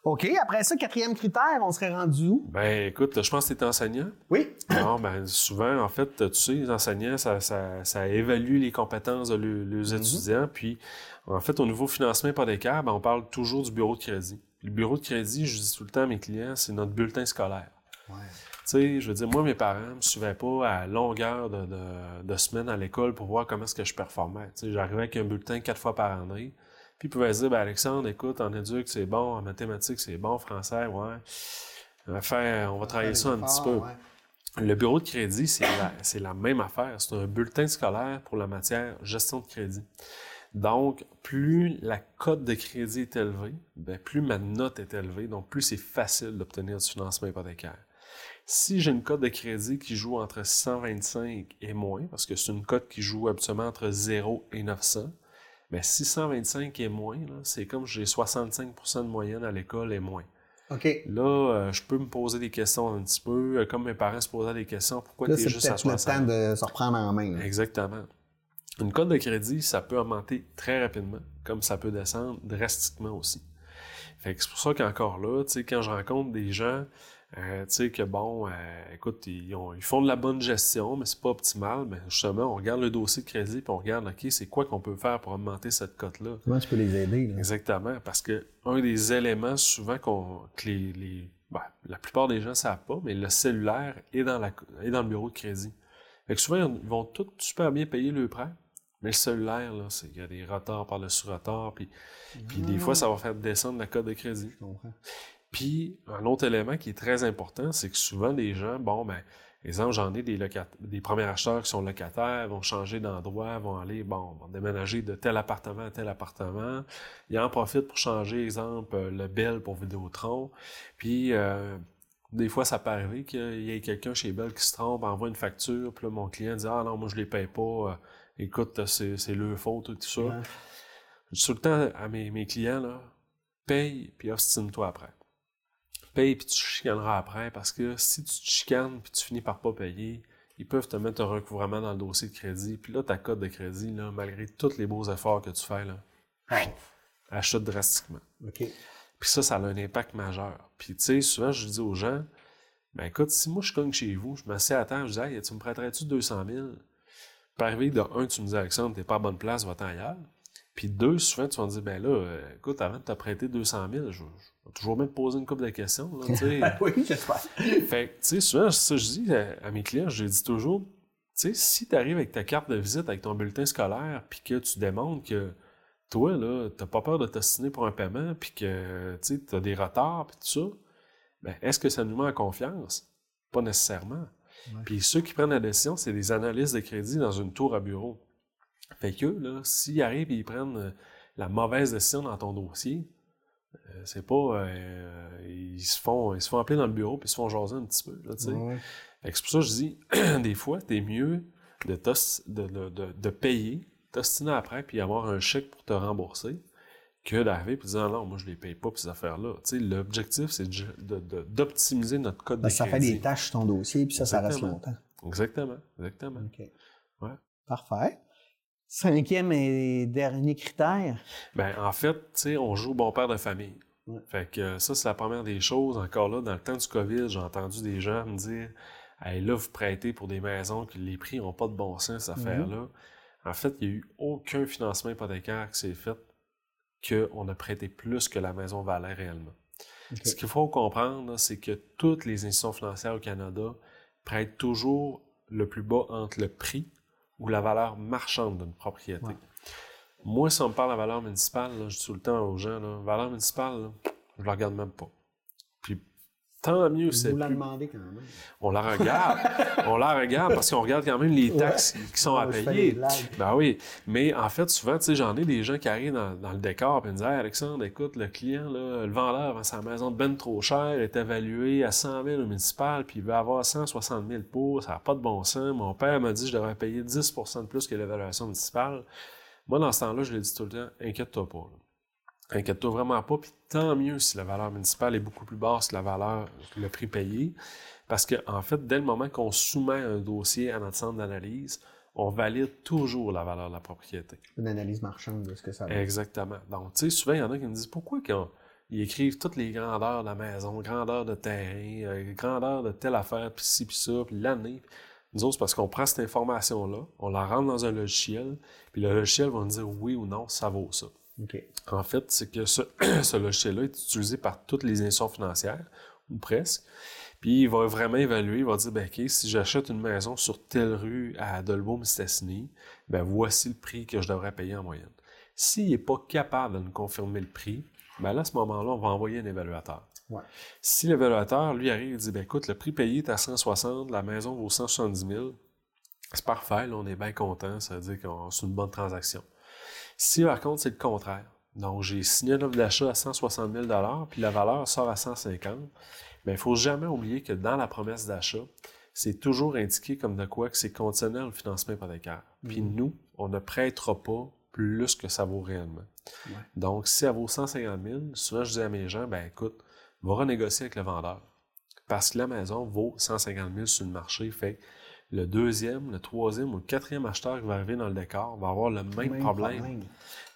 OK, après ça, quatrième critère, on serait rendu où? Ben écoute, je pense que tu es enseignant. Oui. Non, ben souvent, en fait, tu sais, les enseignants, ça, ça, ça évalue les compétences de leurs leurs étudiants. Puis, en fait, au niveau financement hypothécaire, ben, on parle toujours du bureau de crédit. Le bureau de crédit, je dis tout le temps à mes clients, c'est notre bulletin scolaire. Ouais. Tu sais, je veux dire, moi, mes parents ne me suivaient pas à longueur de, de, de semaine à l'école pour voir comment est-ce que je performais. Tu sais, j'arrivais avec un bulletin quatre fois par année. Puis ils pouvaient se dire, ben, Alexandre, écoute, en éduc, c'est bon, en mathématiques, c'est bon, français, ouais. On va, faire, on va travailler ça un petit peu. Ouais. Le bureau de crédit, c'est la, c'est la même affaire. C'est un bulletin scolaire pour la matière gestion de crédit. Donc, plus la cote de crédit est élevée, ben, plus ma note est élevée, donc plus c'est facile d'obtenir du financement hypothécaire. Si j'ai une cote de crédit qui joue entre 625 et moins, parce que c'est une cote qui joue habituellement entre 0 et 900, mais 625 et moins, c'est comme j'ai 65 de moyenne à l'école et moins. OK. Là, euh, je peux me poser des questions un petit peu, euh, comme mes parents se posaient des questions. Pourquoi tu es juste à peut-être le 60? temps de se reprendre en main. là. Exactement. Une cote de crédit, ça peut augmenter très rapidement, comme ça peut descendre drastiquement aussi. Fait que c'est pour ça qu'encore là, tu sais, quand je rencontre des gens, euh, tu sais, que bon, euh, écoute, ils, font de la bonne gestion, mais c'est pas optimal, mais justement, on regarde le dossier de crédit, puis on regarde, OK, c'est quoi qu'on peut faire pour augmenter cette cote-là? Comment tu peux les aider? Exactement, parce que un des éléments souvent qu'on, que les, ben, la plupart des gens ne savent pas, mais le cellulaire est dans, la, est dans le bureau de crédit. Fait que souvent, ils vont tous super bien payer le prêt, mais le cellulaire, là, il y a des retards par-dessus retard, puis, puis des fois, ça va faire descendre la cote de crédit. Je comprends. Puis, un autre élément qui est très important, c'est que souvent, les gens, bon, ben, exemple, j'en ai des, des premiers acheteurs qui sont locataires, vont changer d'endroit, vont aller, bon, vont déménager de tel appartement à tel appartement. Ils en profitent pour changer, exemple, euh, le Bell pour Vidéotron. Puis, euh, des fois, ça peut arriver qu'il y ait quelqu'un chez Bell qui se trompe, envoie une facture, puis là, mon client dit Ah non, moi, je les paye pas. Euh, écoute, c'est leur faute, tout ça. Je dis tout le temps à mes, mes clients, là, paye, puis obstine-toi après paye puis tu chicaneras après parce que si tu te chicanes puis tu finis par pas payer, ils peuvent te mettre un recouvrement dans le dossier de crédit. Puis là, ta cote de crédit, là, malgré tous les beaux efforts que tu fais, là, elle chute drastiquement. Puis ça, ça a un impact majeur. Puis tu sais, souvent, je dis aux gens, ben écoute, si moi je cogne chez vous, je m'assieds à terre, je dis, hey, tu me prêterais-tu 200 000? Puis arriver de un, tu me dis, Alexandre, t'es pas à bonne place, va-t'en ailleurs. Puis deux, souvent, tu vas me dire, ben là, euh, écoute, avant de te prêter 200 000, je, vais toujours même te poser une couple de questions. Là, oui, j'espère. fait que, tu sais, souvent, ça, je dis à, mes clients, je dis toujours, tu sais, si tu arrives avec ta carte de visite, avec ton bulletin scolaire, puis que tu démontres que toi, là, t'as pas peur de t'assiner pour un paiement, puis que, tu as des retards, puis tout ça, ben, est-ce que ça nous met en confiance? Pas nécessairement. Puis ceux qui prennent la décision, c'est des analystes de crédit dans une tour à bureau. Fait que, là, s'ils arrivent et ils prennent euh, la mauvaise décision dans ton dossier, euh, c'est pas. Euh, ils, se font, ils se font appeler dans le bureau puis ils se font jaser un petit peu. Là, c'est pour ça que je dis, des fois, t'es mieux de, de, de, de, payer, t'ostiner après, puis avoir un chèque pour te rembourser, que d'arriver et de dire non, moi je les paye pas, ces affaires-là. L'objectif, c'est d'optimiser notre code ben, de ça crédit. Fait des tâches sur ton dossier, puis ça, ça reste longtemps. Exactement, exactement. OK. Ouais. Parfait. Cinquième et dernier critère? Ben, en fait, on joue bon père de famille. Fait que ça, c'est la première des choses. Encore là, dans le temps du COVID, j'ai entendu des gens me dire Hey, là, vous prêtez pour des maisons que les prix n'ont pas de bon sens, cette mhm. affaire-là. En fait, il n'y a eu aucun financement hypothécaire qui s'est fait qu'on a prêté plus que la maison valait réellement. Ce qu'il faut comprendre, c'est que toutes les institutions financières au Canada prêtent toujours le plus bas entre le prix ou la valeur marchande d'une propriété. Moi, si on me parle de la valeur municipale, je dis tout le temps aux gens, la valeur municipale, je ne la regarde même pas. Tant mieux, c'est. Vous la demandez quand même. On la regarde. on la regarde parce qu'on regarde quand même les taxes qui sont à payer. Ben oui. Mais en fait, souvent, tu sais, j'en ai des gens qui arrivent dans, le décor et me disent Hey, Alexandre, écoute, le client, là, le vendeur vend sa maison de ben trop cher, est évalué à 100 000 au municipal, puis il veut avoir 160 000 pour, ça n'a pas de bon sens. Mon père m'a dit que je devrais payer 10% de plus que l'évaluation municipale. Moi, dans ce temps-là, je lui dis tout le temps Inquiète-toi pas. Inquiète-toi vraiment pas, puis tant mieux si la valeur municipale est beaucoup plus basse que la valeur, le prix payé. Parce qu'en en fait, dès le moment qu'on soumet un dossier à notre centre d'analyse, on valide toujours la valeur de la propriété. Une analyse marchande de ce que ça veut. Exactement. Donc, tu sais, souvent, il y en a qui me disent pourquoi ils écrivent toutes les grandeurs de la maison, grandeur de terrain, euh, grandeur de telle affaire, puis ci, puis ça, puis l'année. Nous autres, c'est parce qu'on prend cette information-là, on la rentre dans un logiciel, puis le logiciel va nous dire oui ou non, ça vaut ça. En fait, c'est que ce, ce logiciel-là est utilisé par toutes les institutions financières, ou presque. Puis il va vraiment évaluer, il va dire, ben, OK, si j'achète une maison sur telle rue à Dolbeau-Mistassini, ben, voici le prix que je devrais payer en moyenne. S'il n'est pas capable de nous confirmer le prix, ben là, à ce moment-là, on va envoyer un évaluateur. Si l'évaluateur, lui, arrive et dit, ben, écoute, le prix payé est à 160, la maison vaut 170 000, c'est parfait, là, on est bien content, ça veut dire que c'est une bonne transaction. Si par contre, c'est le contraire, donc j'ai signé un offre d'achat à 160 000 puis la valeur sort à 150 mais il ne faut jamais oublier que dans la promesse d'achat, c'est toujours indiqué comme de quoi que c'est conditionnel au financement hypothécaire. Puis mm. nous, on ne prêtera pas plus que ça vaut réellement. Donc, si ça vaut 150 000, souvent je dis à mes gens, ben écoute, va renégocier avec le vendeur. Parce que la maison vaut 150 000 sur le marché, fait le deuxième, le troisième ou le quatrième acheteur qui va arriver dans le décor va avoir le même, problème.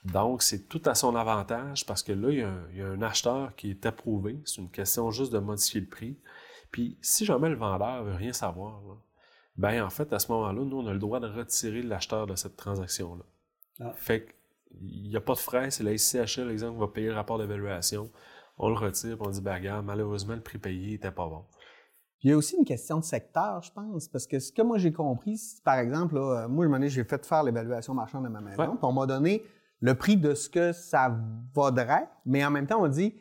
Donc, c'est tout à son avantage parce que là, il y, a un, acheteur qui est approuvé. C'est une question juste de modifier le prix. Puis, si jamais le vendeur veut rien savoir, ben en fait, à ce moment-là, nous, on a le droit de retirer l'acheteur de cette transaction-là. Ah. Fait qu'il n'y a pas de frais, c'est la SCHL, l'exemple, qui va payer le rapport d'évaluation. On le retire, puis on dit, ben regarde, malheureusement, le prix payé n'était pas bon. Il y a aussi une question de secteur, je pense, parce que ce que moi j'ai compris, par exemple, moi, j'ai fait faire l'évaluation marchande de ma maison, puis on m'a donné le prix de ce que ça vaudrait, mais en même temps, on dit,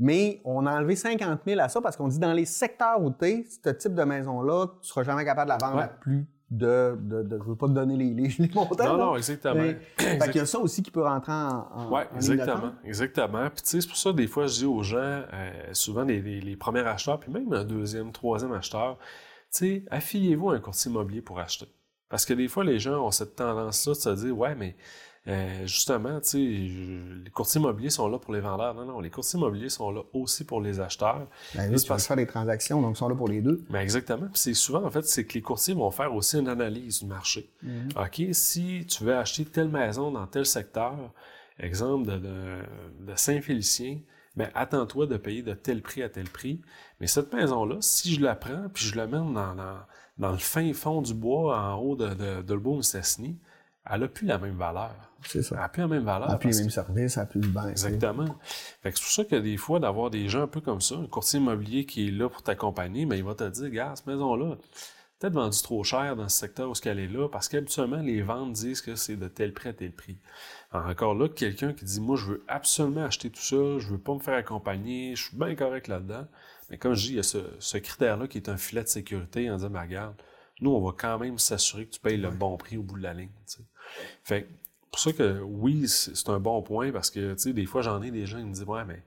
mais on a enlevé 50 000 à ça parce qu'on dit dans les secteurs où tu es, ce type de maison-là, tu ne seras jamais capable de la vendre à plus de, de, de, Je veux pas te donner les, les, les montants. Non, non, exactement. Mais, Fait y a ça aussi qui peut rentrer en. en oui, exactement. Exactement. Puis tu sais, c'est pour ça, des fois, je dis aux gens, euh, souvent les, les, premiers acheteurs, puis même un deuxième, troisième acheteur, tu sais, affiliez-vous à un courtier immobilier pour acheter. Parce que des fois, les gens ont cette tendance-là de se dire, ouais, mais euh, justement, tu sais, les courtiers immobiliers sont là pour les vendeurs. Non, non, les courtiers immobiliers sont là aussi pour les acheteurs. Ben, là, tu faire des transactions, donc ils sont là pour les deux. Ben, exactement. Puis c'est souvent, en fait, c'est que les courtiers vont faire aussi une analyse du marché. Mhm. OK, si tu veux acheter telle maison dans tel secteur, exemple de, de, Saint-Félicien, ben, attends-toi de payer de tel prix à tel prix. Mais cette maison-là, si je la prends puis je la mets dans, dans, le fin fond du bois en haut de, de, de elle n'a plus la même valeur. C'est ça. Elle n'a plus la même valeur. Elle n'a plus les mêmes services, elle n'a plus le bain. Exactement. c'est pour ça que des fois, d'avoir des gens un peu comme ça, un courtier immobilier qui est là pour t'accompagner, mais il va te dire, gars, cette maison-là, peut-être vendue trop cher dans ce secteur où ce qu'elle est là, parce qu'habituellement, les ventes disent que c'est de tel prix à tel prix. encore là, quelqu'un qui dit, moi, je veux absolument acheter tout ça, je veux pas me faire accompagner, je suis bien correct là-dedans. Mais comme je dis, il y a ce, critère-là qui est un filet de sécurité en disant, ben, regarde, nous, on va quand même s'assurer que tu payes le bon prix au bout de la ligne. Fait pour ça que oui, c'est un bon point parce que, tu sais, des fois, j'en ai des gens qui me disent, ouais, mais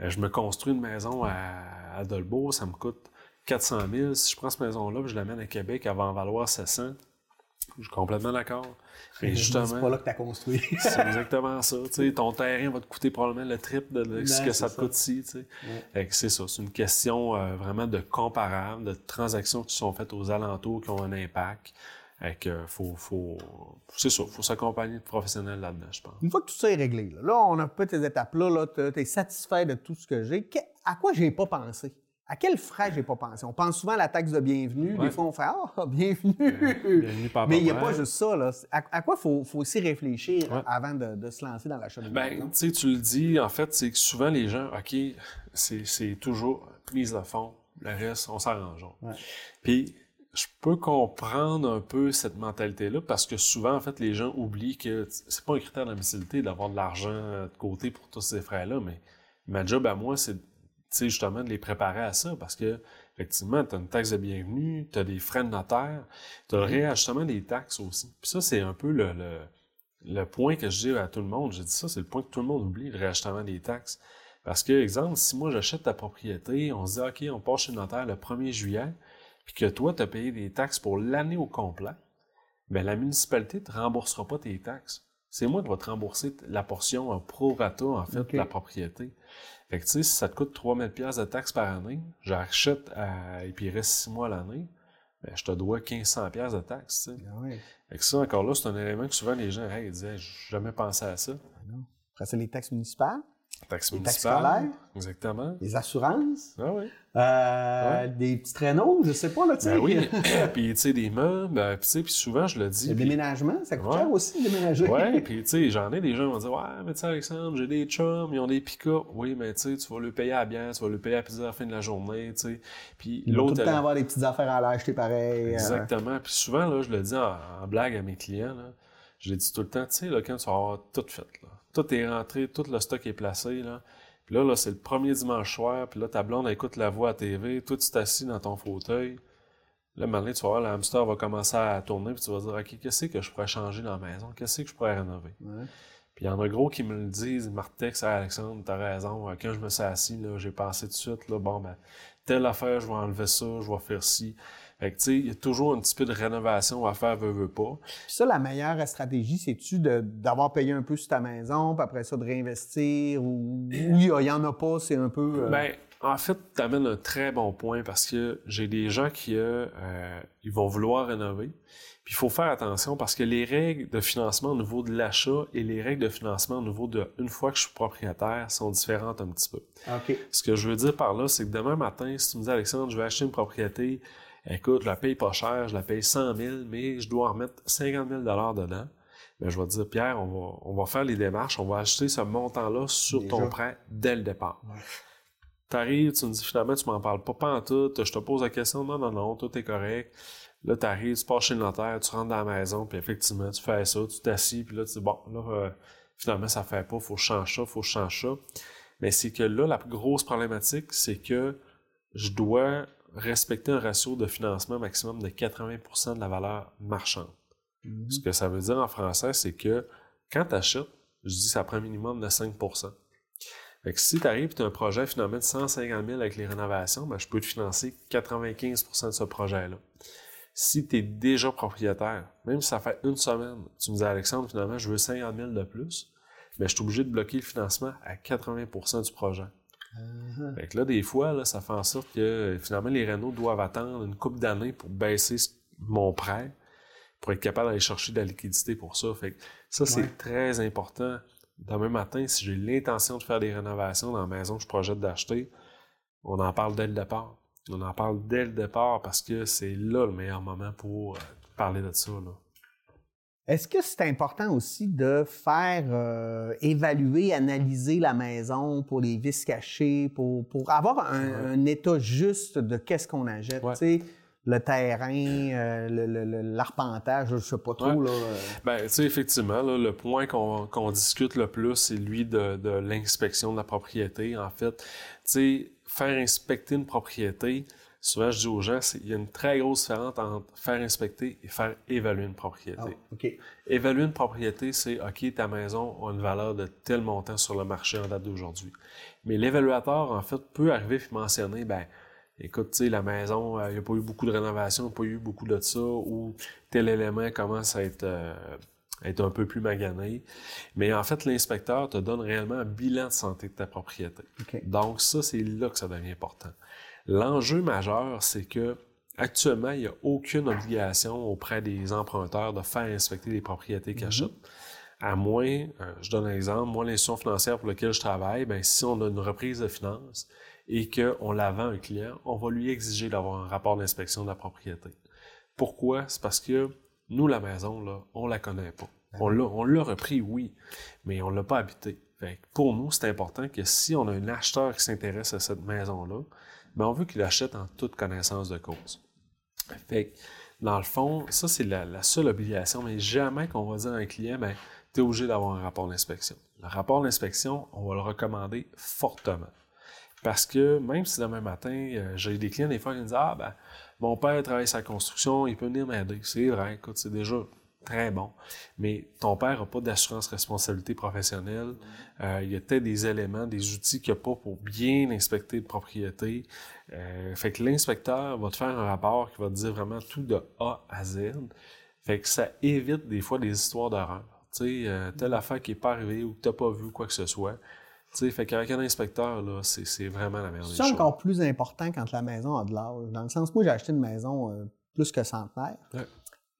euh, je me construis une maison à, à Dolbeau, ça me coûte 400 000. Si je prends cette maison-là, je l'amène à Québec, elle va en valoir 700. Je suis complètement d'accord. Mais justement. C'est pas là que tu as construit. c'est exactement ça. ton terrain va te coûter probablement le triple de, ce que ça te coûte ici. C'est ça. C'est une question euh, vraiment de comparable, de transactions qui sont faites aux alentours qui ont un impact. Fait faut, faut, c'est ça, faut s'accompagner de professionnels là-dedans, je pense. Une fois que tout ça est réglé, là, on a pas tes étapes-là, là, tu es satisfait de tout ce que j'ai. À quoi j'ai pas pensé? À quel frais j'ai pas pensé? On pense souvent à la taxe de bienvenue. Des fois, on fait Ah, bienvenue! bienvenue Mais il n'y a pas juste ça. Là. À, quoi il faut, faut, aussi réfléchir avant de, de, se lancer dans l'achat de ben, tu sais, tu le dis, en fait, c'est que souvent les gens, OK, c'est toujours mise à fond, le reste, on s'arrange. Puis je peux comprendre un peu cette mentalité-là parce que souvent, en fait, les gens oublient que c'est pas un critère d'admissibilité d'avoir de l'argent de côté pour tous ces frais-là, mais ma job à moi, c'est justement de les préparer à ça parce que effectivement, tu as une taxe de bienvenue, tu as des frais de notaire, tu as le mm-hmm. réajustement des taxes aussi. Puis ça, c'est un peu le, le, point que je dis à tout le monde. Je dis ça, c'est le point que tout le monde oublie, le réajustement des taxes. Parce que, exemple, si moi j'achète ta propriété, on se dit, OK, on part chez le notaire le 1er juillet, puis que toi, tu as payé des taxes pour l'année au complet, bien, la municipalité ne te remboursera pas tes taxes. C'est moi qui vais te rembourser la portion pro rata, en fait, de la propriété. Fait que, tu sais, si ça te coûte 3000 pièces de taxes par année, j'achète et puis il reste 6 mois l'année, ben, je te dois 1500 pièces de taxes, tu sais. Ah fait que ça, encore là, c'est un élément que souvent les gens, hey, ils disaient, j'ai jamais pensé à ça. Ah Après, c'est les taxes municipales? Taxes scolaires. Exactement. Les assurances. Ah oui. Euh, des petits traîneaux, je sais pas, là, tu sais. Ben oui. puis, tu sais, des meubles, ben, tu sais, puis souvent, je le dis. Le déménagement, ça coûte cher aussi, déménager. Oui, puis, tu sais, j'en ai des gens qui vont dire, ouais, mais tu sais, Alexandre, j'ai des chums, ils ont des pick-up. Oui, mais tu sais, tu vas le payer à bien, tu vas le payer à la fin de la journée, tu sais. Puis, l'autre. tout le temps avoir des petites affaires à l'acheter pareil. Euh. Exactement. Puis, souvent, là, je le dis en, blague à mes clients, là. Je le dis tout le temps, tu sais, là, quand tu vas avoir tout fait, là. Tout est rentré, tout le stock est placé, là puis là, là c'est le premier dimanche soir, puis là, ta blonde écoute la voix à TV, toi, tu t'assis dans ton fauteuil. Là, maintenant, tu vas voir, le hamster va commencer à tourner, puis tu vas dire, OK, qu'est-ce que je pourrais changer dans la maison? Qu'est-ce que je pourrais rénover? Puis il y en a gros qui me le disent, me retextent, Alexandre, t'as raison, quand je me suis assis, là, j'ai pensé tout de suite, là, bon, ben, telle affaire, je vais enlever ça, je vais faire ci. Fait que, tu sais, il y a toujours un petit peu de rénovation à faire, veut, veut pas. Puis ça, la meilleure stratégie, c'est-tu d'avoir payé un peu sur ta maison, puis après ça, de réinvestir, ou il y, en a pas, c'est un peu... Euh, ben, En fait, tu amènes un très bon point parce que j'ai des gens qui euh, ils vont vouloir rénover. Puis il faut faire attention parce que les règles de financement au niveau de l'achat et les règles de financement au niveau de une fois que je suis propriétaire sont différentes un petit peu. OK. Ce que je veux dire par là, c'est que demain matin, si tu me dis Alexandre, je vais acheter une propriété, écoute, je la paye pas cher, je la paye 100 000, mais je dois en remettre 50 000 dedans. Ben, je vais te dire, Pierre, on va, on va faire les démarches, on va acheter ce montant-là sur ton prêt dès le départ. Tu arrives, tu me dis finalement, tu m'en parles pas, pas en tout, je te pose la question, non, non, non, tout est correct. Là, tu arrives, tu passes chez le notaire, tu rentres dans la maison, puis effectivement, tu fais ça, tu t'assis, puis là, tu dis, bon, là, euh, finalement, ça fait pas, faut que je change ça, faut que je change ça. Mais c'est que là, la plus grosse problématique, c'est que je dois respecter un ratio de financement maximum de 80% de la valeur marchande. Mm-hmm. Ce que ça veut dire en français, c'est que quand tu achètes, je dis ça prend un minimum de 5 fait que si tu arrives et tu as un projet finalement de 150 000 avec les rénovations, ben, je peux te financer 95% de ce projet-là si tu es déjà propriétaire, même si ça fait une semaine, tu me dis Alexandre, finalement, je veux 50 000 de plus, mais je suis obligé de bloquer le financement à 80% du projet. Uh-huh. Fait que là, des fois, là, ça fait en sorte que finalement, les Renault doivent attendre une couple d'années pour baisser mon prêt, pour être capable d'aller chercher de la liquidité pour ça. Fait que ça, c'est très important. Demain matin, si j'ai l'intention de faire des rénovations dans la maison que je projette d'acheter, on en parle dès le départ. On en parle dès le départ parce que c'est là le meilleur moment pour euh, parler de ça. Est-ce que c'est important aussi de faire euh, évaluer, analyser la maison pour les vis cachés, pour, pour avoir un, état juste de qu'est-ce qu'on achète? Le terrain, euh, l'arpentage, je ne sais pas trop. Là, ben, tu sais, effectivement, le point qu'on discute le plus, c'est lui de, de l'inspection de la propriété. En fait, tu sais, faire inspecter une propriété, souvent je dis aux gens, il y a une très grosse différence entre faire inspecter et faire évaluer une propriété. Ah, évaluer une propriété, c'est OK, ta maison a une valeur de tel montant sur le marché en date d'aujourd'hui. Mais l'évaluateur, en fait, peut arriver et mentionner, ben, écoute, tu sais, la maison, euh, il n'y a pas eu beaucoup de rénovation, il n'y a pas eu beaucoup de ça, ou tel élément commence à être euh, être un peu plus magané. Mais en fait, l'inspecteur te donne réellement un bilan de santé de ta propriété. Donc ça, c'est là que ça devient important. L'enjeu majeur, c'est que actuellement, il n'y a aucune obligation auprès des emprunteurs de faire inspecter les propriétés qu'ils mhm. À moins, euh, je donne un exemple, moi, l'institution financière pour laquelle je travaille, ben, si on a une reprise de finances et qu'on la vend à un client, on va lui exiger d'avoir un rapport d'inspection de la propriété. Pourquoi? C'est parce que nous, la maison, là, on la connaît pas. Ben on l'a, repris, oui, mais on l'a pas habité. pour nous, c'est important que si on a un acheteur qui s'intéresse à cette maison-là, ben on veut qu'il achète en toute connaissance de cause. Fait dans le fond, ça, c'est la, seule obligation, mais jamais qu'on va dire à un client, ben, tu es obligé d'avoir un rapport d'inspection. Le rapport d'inspection, on va le recommander fortement. Parce que même si demain matin, euh, j'ai des clients, des fois, qui me disent Ah, ben, mon père travaille sa construction, il peut venir m'aider. C'est vrai, écoute, c'est déjà très bon. Mais ton père n'a pas d'assurance responsabilité professionnelle. Euh, il y a peut-être des éléments, des outils qu'il n'y a pas pour bien inspecter de propriété. Euh, fait que l'inspecteur va te faire un rapport qui va te dire vraiment tout de A à Z. Fait que ça évite des fois des histoires d'horreur. Tu sais, euh, telle affaire qui n'est pas arrivée ou que tu n'as pas vu quoi que ce soit. Tu sais, fait qu'avec un inspecteur, là, c'est, vraiment la meilleure C'est encore plus important quand la maison a de l'âge. Dans le sens, moi, j'ai acheté une maison plus que centenaire.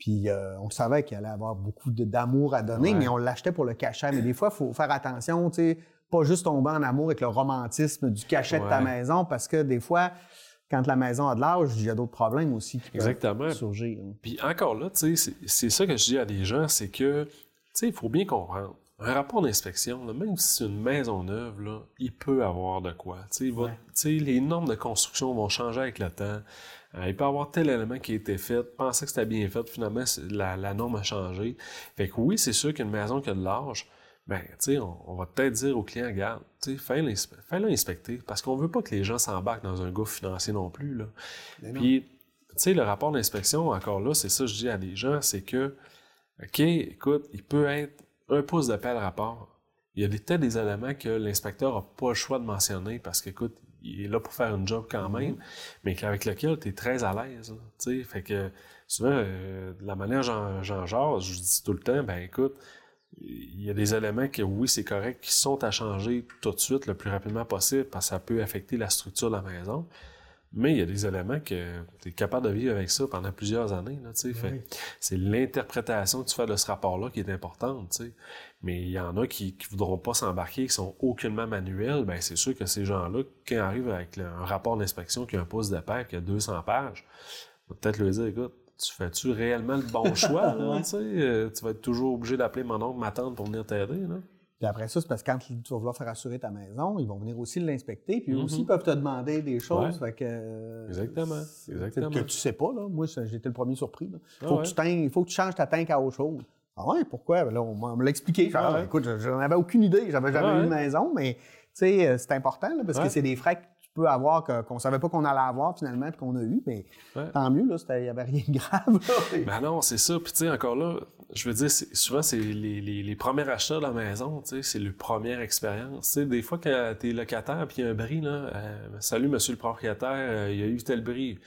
Puis euh, on savait qu'il allait avoir beaucoup d'amour à donner, mais on l'achetait pour le cachet. Mais des fois, il faut faire attention, tu sais, pas juste tomber en amour avec le romantisme du cachet de ta maison, parce que des fois, quand la maison a de l'âge, il y a d'autres problèmes aussi qui peuvent surgir. Puis encore là, tu sais, c'est ça que je dis à des gens, c'est que, tu sais, il faut bien comprendre un rapport d'inspection, même si c'est une maison neuve, là, il peut avoir de quoi. Les normes de construction vont changer avec le temps. Euh, il peut y avoir tel élément qui a été fait, penser que c'était bien fait, finalement, la, norme a changé. Fait que oui, c'est sûr qu'une maison qui a de l'âge, ben, on, on va peut-être dire au client, regarde, fais-le inspecter, parce qu'on veut pas que les gens s'embarquent dans un gouffre financier non plus. Là. Puis, tu sais, le rapport d'inspection, encore là, c'est ça que je dis à des gens, c'est que, OK, écoute, il peut être un pouce de paix rapport. Il y a peut-être des éléments que l'inspecteur n'a pas le choix de mentionner parce qu'écoute, il est là pour faire un job quand même, mais avec lequel tu es très à l'aise. Fait que souvent, euh, de la manière j'en jase, je dis tout le temps, ben écoute, il y a des éléments que, oui, c'est correct, qui sont à changer tout de suite, le plus rapidement possible, parce que ça peut affecter la structure de la maison. Mais il y a des éléments que tu es capable de vivre avec ça pendant plusieurs années. Là, fait, c'est l'interprétation que tu fais de ce rapport-là qui est importante. sais. Mais il y en a qui ne voudront pas s'embarquer, qui sont aucunement manuels. Ben, c'est sûr que ces gens-là, quand ils arrivent avec un rapport d'inspection qui a un pouce de paire, qui a 200 pages, on va peut-être leur dire, écoute, tu fais-tu réellement le bon choix? Là, euh, tu vas être toujours obligé d'appeler mon oncle, ma tante pour venir t'aider. Puis après ça, c'est parce que quand tu vas vouloir faire assurer ta maison, ils vont venir aussi l'inspecter. Puis eux aussi, ils peuvent te demander des choses. Fait que, euh, Exactement. Exactement. Que tu sais pas, là. Moi, j'étais le premier surpris. Il faut, que tu il faut que tu changes ta tank à autre chose. Ah ouais, pourquoi? Ben là, on me l'a expliqué. Ah écoute, j'en avais aucune idée. J'avais jamais eu une maison, mais tu sais, euh, c'est important parce que c'est des frais que tu peux avoir qu'on ne savait pas qu'on allait avoir finalement puis qu'on a eu. Mais tant mieux, là, il n'y avait rien de grave. ben non, c'est ça. Puis tu sais, encore là, je veux dire, souvent, c'est les, les, les, premiers achats de la maison, c'est le première expérience. des fois, quand tu es locataire puis il y a un bris, là, euh, salut, monsieur le propriétaire, euh, il y a eu tel bris.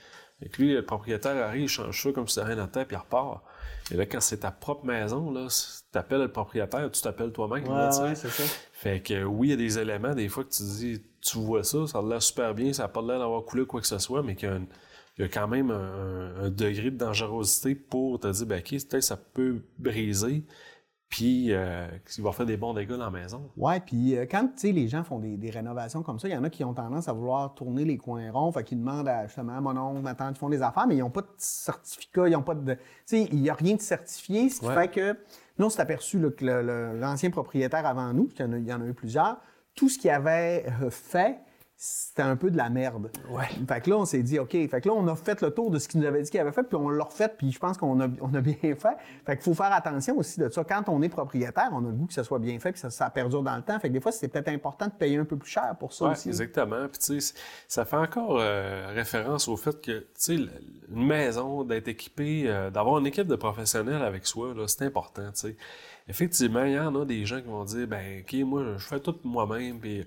Et puis, le propriétaire arrive, il change ça comme si c'était rien à terre, puis il repart. Et là, quand c'est ta propre maison, là, tu appelles le propriétaire, tu t'appelles toi-même. Ouais, c'est ça. Fait que oui, il y a des éléments, des fois, que tu dis, tu vois ça, ça a l'air super bien, ça n'a pas l'air d'avoir coulé quoi que ce soit, mais qu'il y a il y a quand même un, degré de dangerosité pour te dire, ben, OK, peut-être ça peut briser, puis euh, il va faire des bons dégâts dans la maison. Ouais, puis euh, quand les gens font des, rénovations comme ça, il y en a qui ont tendance à vouloir tourner les coins ronds, fait qu'ils demandent à justement mon oncle, ma tante, ils font des affaires, mais ils n'ont pas de certificat, ils n'ont pas de. Tu sais, il n'y a rien de certifié, ce qui fait que. Nous, on s'est aperçu que l'ancien propriétaire avant nous, il y, en a, il y en a eu plusieurs, tout ce qu'il avait euh, fait, c'était un peu de la merde. Ouais. Fait que là, on s'est dit, OK. Fait que là, on a fait le tour de ce qu'il nous avait dit qu'il avait fait, puis on l'a refait, puis je pense qu'on a, on a bien fait. Fait qu'il faut faire attention aussi de ça. Quand on est propriétaire, on a le goût que ça soit bien fait, puis ça, ça perdure dans le temps. Fait que des fois, c'est peut-être important de payer un peu plus cher pour ça ouais, aussi. exactement. Puis tu sais, ça fait encore euh, référence au fait que, tu sais, une maison, d'être équipée, euh, d'avoir une équipe de professionnels avec soi, là, c'est important, tu sais. Effectivement, il y en a des gens qui vont dire, ben, OK, moi, je fais tout moi-même, puis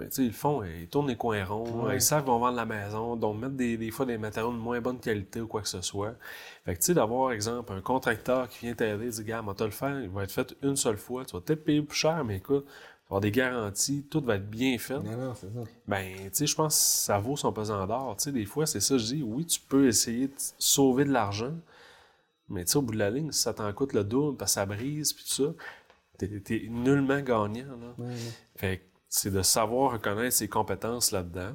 mais tu sais, ils font, ils tournent les coins ronds, ils savent qu'ils vont vendre la maison, donc mettre des, des, fois des matériaux de moins bonne qualité ou quoi que ce soit. Fait que tu sais, d'avoir, exemple, un contracteur qui vient t'aider, dit, gars, moi, te le faire, il va être fait une seule fois, tu vas peut-être payer plus cher, mais écoute, tu vas avoir des garanties, tout va être bien fait. Non, non, c'est ça. Ben, tu sais, je pense que ça vaut son pesant d'or. Tu sais, des fois, c'est ça, je dis, oui, tu peux essayer de sauver de l'argent, mais tu sais, au bout de la ligne, si ça t'en coûte le double, parce que ça brise, puis tout ça, t'es, es nullement gagnant, là. Fait c'est de savoir reconnaître ses compétences là-dedans.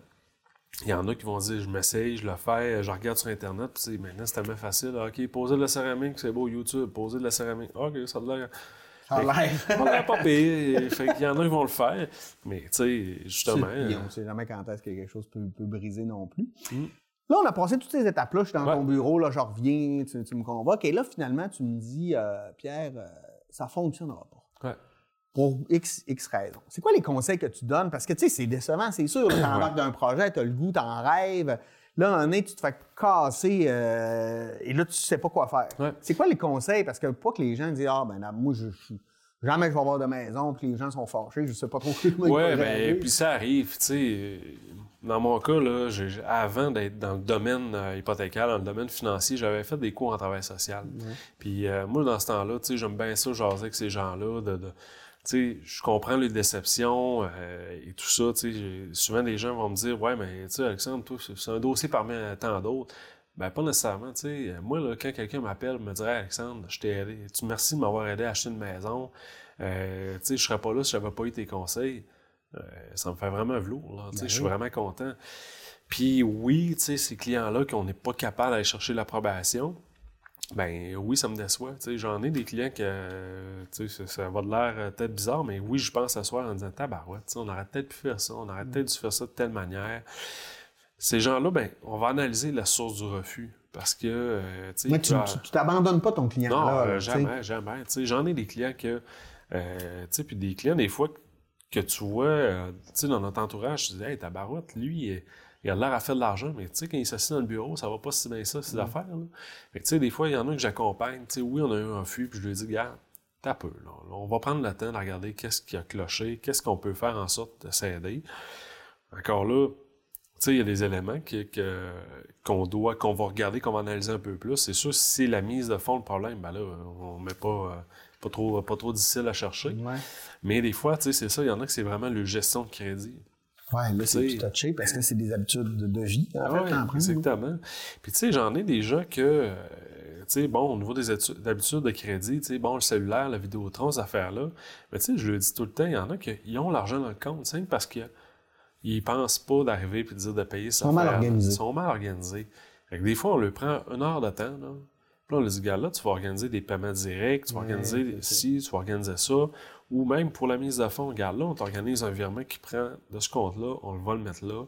Il y en a qui vont dire, je m'essaye, je le fais, je regarde sur Internet, puis maintenant c'est tellement facile. OK, poser de la céramique, c'est beau, YouTube, poser de la céramique. OK, ça a l'air. Ça a l'air. Ça a l'air pas pire. fait qu'il y en a qui vont le faire. Mais, tu sais, justement. on ne sait jamais quand est-ce que quelque chose peut, peut briser non plus. Mm. Là, on a passé toutes ces étapes-là. Je suis dans ton bureau, là, je reviens, tu, me convoques. Et là, finalement, tu me dis, euh, Pierre, euh, ça fonctionnera pas. Ouais pour X, X raisons. C'est quoi les conseils que tu donnes? Parce que, tu sais, c'est décevant, c'est sûr. Tu embarques d'un projet, tu as le goût, tu en rêves. Là, un nez, tu te fais casser euh, et là, tu sais pas quoi faire. C'est quoi les conseils? Parce que pas que les gens disent Ah, ben, moi, je, jamais je vais avoir de maison, puis les gens sont fâchés, je sais pas trop comment Oui, ben, puis ça arrive, tu sais. Dans mon cas, là, avant d'être dans le domaine euh, hypothécaire, dans le domaine financier, j'avais fait des cours en travail social. Puis euh, moi, dans ce temps-là, tu sais, j'aime bien ça, jaser avec ces gens-là, de sais, je comprends les déceptions euh, et tout ça. Souvent, des gens vont me dire Ouais, mais tu sais, Alexandre, c'est un dossier parmi tant d'autres. Ben, pas nécessairement. sais Moi, là, quand quelqu'un m'appelle, me dirait Alexandre, je t'ai aidé. Tu merci de m'avoir aidé à acheter une maison. Euh, je serais pas là si j'avais pas eu tes conseils. Euh, ça me fait vraiment velours. Ben je suis vraiment content. Puis oui, ces clients-là qu'on n'est pas capable d'aller chercher l'approbation, ben oui, ça me déçoit. J'en ai des clients que ça, ça va de l'air euh, peut-être bizarre, mais oui, je pense à soir en disant Tabarouette, on aurait peut-être pu faire ça, on aurait peut-être dû faire ça de telle manière. Ces gens-là, ben, on va analyser la source du refus. Parce que. Euh, mais tu t'abandonnes pas ton client. Non, euh, jamais, jamais. J'en ai des clients que. Euh, puis des clients, des fois, que tu vois dans notre entourage, tu dis Hey, tabarouette, lui, il a l'air à faire de l'argent, mais tu sais, quand il s'assied dans le bureau, ça va pas si bien ça, ces mm. affaires. Là. tu sais, des fois, il y en a que j'accompagne. Tu sais, oui, on a eu un refus, puis je lui dis, regarde, t'as peu. Là. On va prendre le temps de regarder qu'est-ce qui a cloché, qu'est-ce qu'on peut faire en sorte de s'aider. Encore là, tu sais, il y a des éléments qu'on doit, qu'on va regarder, qu'on va analyser un peu plus. C'est sûr, si c'est la mise de fond le problème, ben là, on met pas, pas trop, pas trop difficile à chercher. Ouais. Mais des fois, tu sais, c'est ça, il y en a que c'est vraiment le gestion de crédit. Ouais, là, c'est plus touché parce que c'est des habitudes de, vie. En Ah fait, exactement. Puis tu sais, j'en ai des gens que, euh, tu sais, bon, au niveau des d'habitudes de crédit, tu sais, bon, le cellulaire, la Vidéotron, ces affaires-là, mais tu sais, je le dis tout le temps, il y en a qui ont l'argent dans le compte, simple parce qu'ils ils pensent pas d'arriver puis de dire de payer ça. sont mal organisés. Ils sont mal organisés. Fait que des fois, on leur prend une heure de temps, là. Puis là, on leur dit, gars, là, tu vas organiser des paiements directs, tu vas organiser ci, tu vas organiser ça. Ou même pour la mise de fonds, regarde, là, on t'organise un virement qui prend de ce compte-là, on va le mettre là.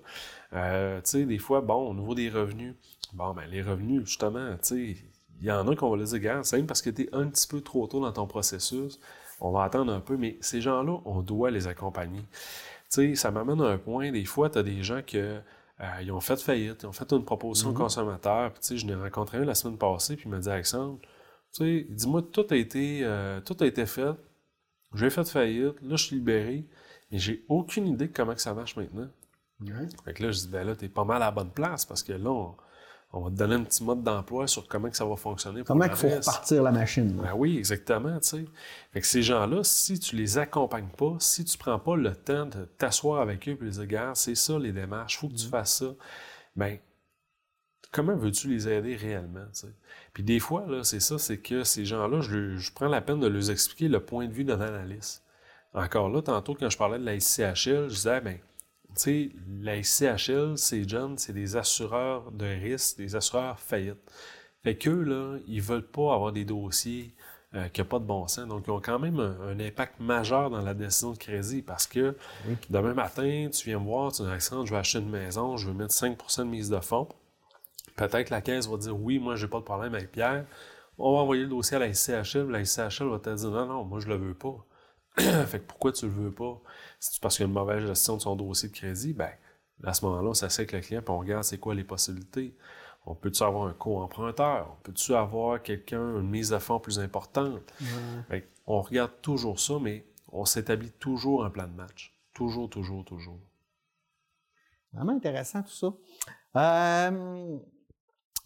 Euh, tu sais, des fois, bon, au niveau des revenus, bon, ben, les revenus, justement, tu sais, il y en a qu'on va leur dire, gars, c'est même parce que tu es un petit peu trop tôt dans ton processus, on va attendre un peu, mais ces gens-là, on doit les accompagner. Tu sais, ça m'amène à un point, des fois, tu as des gens que. euh, ils ont fait faillite, ils ont fait une proposition au consommateur. Puis, tu sais, je l'ai rencontré un la semaine passée, puis il m'a dit Alexandre, tu sais, dis-moi, tout a été, euh, tout a été fait. J'ai fait faillite, là, je suis libéré, mais j'ai aucune idée de comment que ça marche maintenant. Ouais. Fait que là, je dis, ben là, t'es pas mal à la bonne place parce que là, on, on va te donner un petit mode d'emploi sur comment que ça va fonctionner. pour Comment il faut repartir la machine? là? Ben oui, exactement, tu sais. Fait que ces gens-là, si tu les accompagnes pas, si tu prends pas le temps de t'asseoir avec eux et les dire, c'est ça les démarches, faut que tu fasses ça, ben, comment veux-tu les aider réellement? Puis des fois, là, c'est ça, c'est que ces gens-là, je, prends la peine de leur expliquer le point de vue d'un analyste. Encore là, tantôt, quand je parlais de la SCHL, je disais, ben, tu sais, la SCHL, c'est John, c'est des assureurs de risque, des assureurs faillites. Fait qu'eux, là, ils veulent pas avoir des dossiers euh, qui n'ont pas de bon sens. Donc, ils ont quand même un, un impact majeur dans la décision de crédit parce que demain matin, tu viens me voir, tu dis, Alexandre, je vais acheter une maison, je veux mettre 5% de mise de fonds. Peut-être la caisse va dire, oui, moi, j'ai pas de problème avec Pierre. On va envoyer le dossier à la SCHL, la SCHL va te dire, non, non, moi, je le veux pas. fait que pourquoi tu le veux pas? C'est parce qu'il y a une mauvaise gestion de son dossier de crédit? Ben, à ce moment-là, on s'assied avec le client et on regarde c'est quoi les possibilités. On peut-tu avoir un co-emprunteur? On peut-tu avoir quelqu'un, une mise de fonds plus importante? Fait que on regarde toujours ça, mais on s'établit toujours un plan de match. Toujours, toujours, toujours. Vraiment intéressant tout ça. Euh,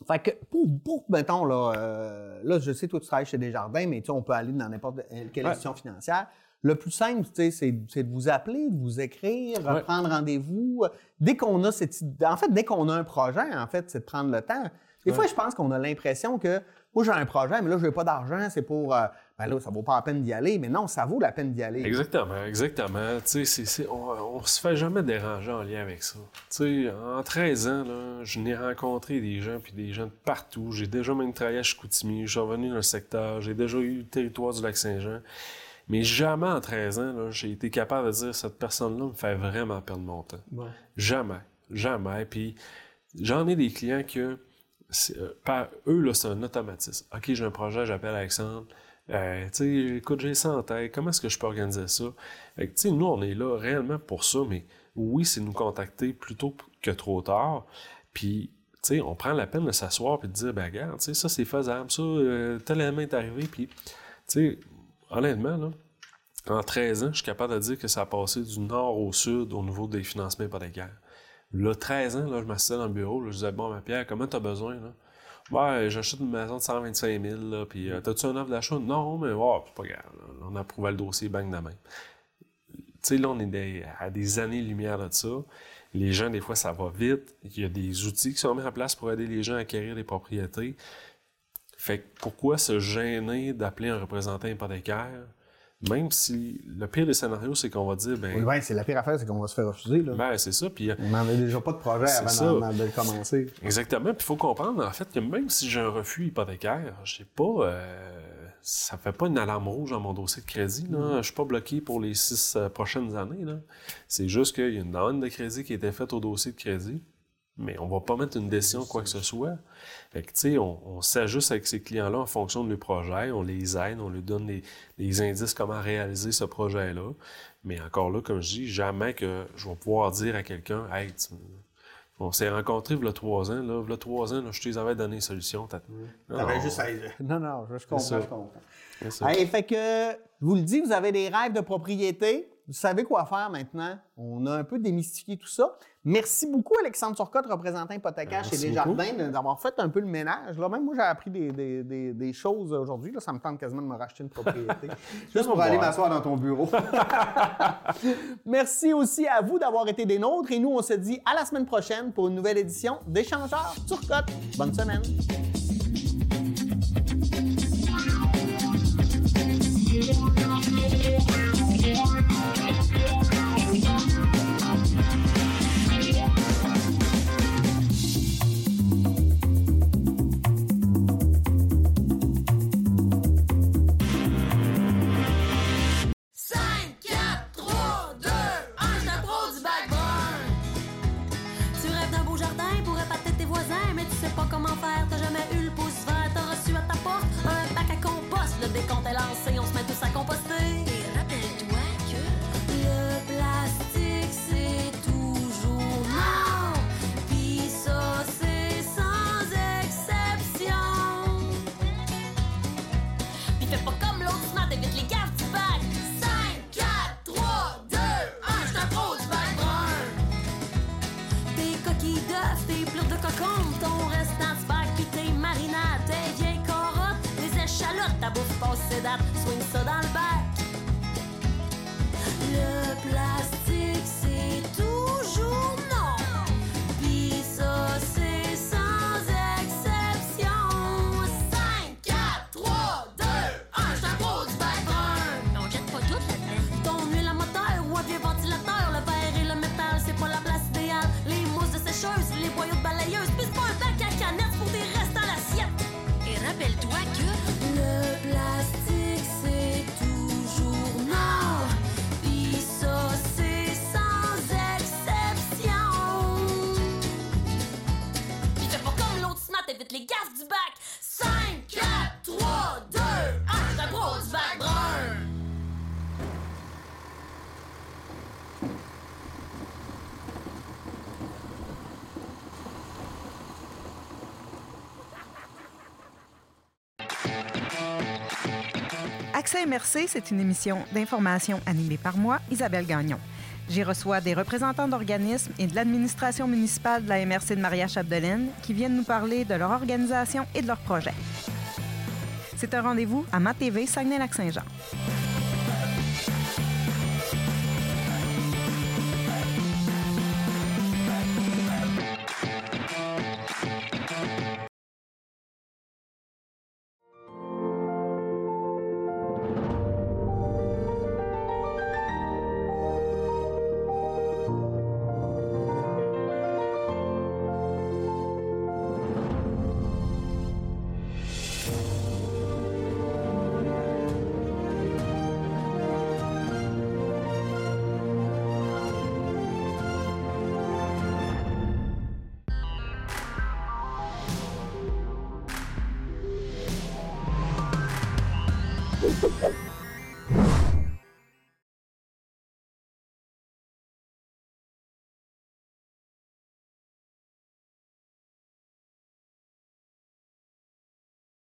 fait que pour, pour mettons, là, euh, là, je sais, toi, tu travailles chez Desjardins, mais tu sais, on peut aller dans n'importe quelle Ouais. institution financière. Le plus simple, tu sais, c'est de vous appeler, de vous écrire, Ouais. prendre rendez-vous. Dès qu'on a cette idée- en fait, dès qu'on a un projet, en fait, c'est de prendre le temps. Des fois, je pense qu'on a l'impression que moi, j'ai un projet, mais là, je n'ai pas d'argent, c'est pour. euh, ben là, ça vaut pas la peine d'y aller. Mais non, ça vaut la peine d'y aller. Exactement, exactement. Tu sais, on, on se fait jamais déranger en lien avec ça. Tu sais, en 13 ans, là, je n'ai rencontré des gens, puis des gens de partout. J'ai déjà même travaillé à Chicoutimi, je suis revenu dans le secteur, j'ai déjà eu le territoire du Lac-Saint-Jean. Mais jamais en 13 ans, là, j'ai été capable de dire cette personne-là me fait vraiment perdre mon temps. Ouais. Jamais. Jamais. Puis j'en ai des clients que, euh, par eux, là, c'est un automatisme. OK, j'ai un projet, j'appelle Alexandre. Euh, écoute, j'ai ça en tête. Comment est-ce que je peux organiser ça? Fait que, nous, on est là réellement pour ça, mais oui, c'est nous contacter plutôt que trop tard. Puis, tu sais, on prend la peine de s'asseoir et de dire, ben, regarde, tu sais, ça, c'est faisable. Ça, euh, tel est arrivé. Puis, tu sais, honnêtement, là, en 13 ans, je suis capable de dire que ça a passé du nord au sud au niveau des financements hypothécaires. Là, 13 ans, là, je m'assistais dans le bureau, je disais, bon, ma Pierre, comment t'as besoin, là? J'achète une maison de 125 000, là, puis euh, t'as-tu un offre d'achat? Non, mais ouais, c'est pas grave, on a approuvé le dossier, bang de main. Tu sais, là, on est des- à des années-lumière de ça. Les gens, des fois, ça va vite. Il y a des outils qui sont mis en place pour aider les gens à acquérir des propriétés. Fait que pourquoi se gêner d'appeler un représentant hypothécaire, même si le pire des scénarios, c'est qu'on va dire, ben, Oui, ben, c'est la pire affaire, c'est qu'on va se faire refuser. Là. ben c'est ça, puis euh, On n'avait déjà pas de projet avant de commencer. Exactement. Puis il faut comprendre, en fait, que même si j'ai un refus hypothécaire, je sais pas, euh, ça fait pas une alarme rouge dans mon dossier de crédit. Là. Je suis pas bloqué pour les six euh, prochaines années. là. C'est juste qu'il y a une demande de crédit qui a été faite au dossier de crédit, mais on va pas mettre une décision quoi que ce soit. Fait que, tu sais, on, on s'ajuste avec ces clients-là en fonction de leur projet, on les aide, on leur donne des, des indices comment réaliser ce projet-là. Mais encore là, comme je dis, jamais que je vais pouvoir dire à quelqu'un, hey, tu- on s'est rencontrés il y a trois ans, là, il y a trois ans, là, je te les avais donné une solution. t'as- Non, T'avais non, juste à... Non, non, je, je comprends, ça. je comprends. Hey, fait que, je vous le dis, vous avez des rêves de propriété. Vous savez quoi faire maintenant. On a un peu démystifié tout ça. Merci beaucoup, Alexandre Turcotte, représentant hypothécaire chez Merci Desjardins, d'avoir fait un peu le ménage. Là, même moi, j'ai appris des, des- des- des choses aujourd'hui. Là, Ça me tente quasiment de me racheter une propriété. Juste pour aller m'asseoir dans ton bureau. Merci aussi à vous d'avoir été des nôtres. Et nous, on se dit à la semaine prochaine pour une nouvelle édition d'Échangeurs Turcotte. Bonne semaine. MRC, c'est une émission d'information animée par moi, Isabelle Gagnon. J'y reçois des représentants d'organismes et de l'administration municipale de la MRC de Maria-Chapdelaine qui viennent nous parler de leur organisation et de leurs projets. C'est un rendez-vous à Ma TV Saguenay-Lac-Saint-Jean.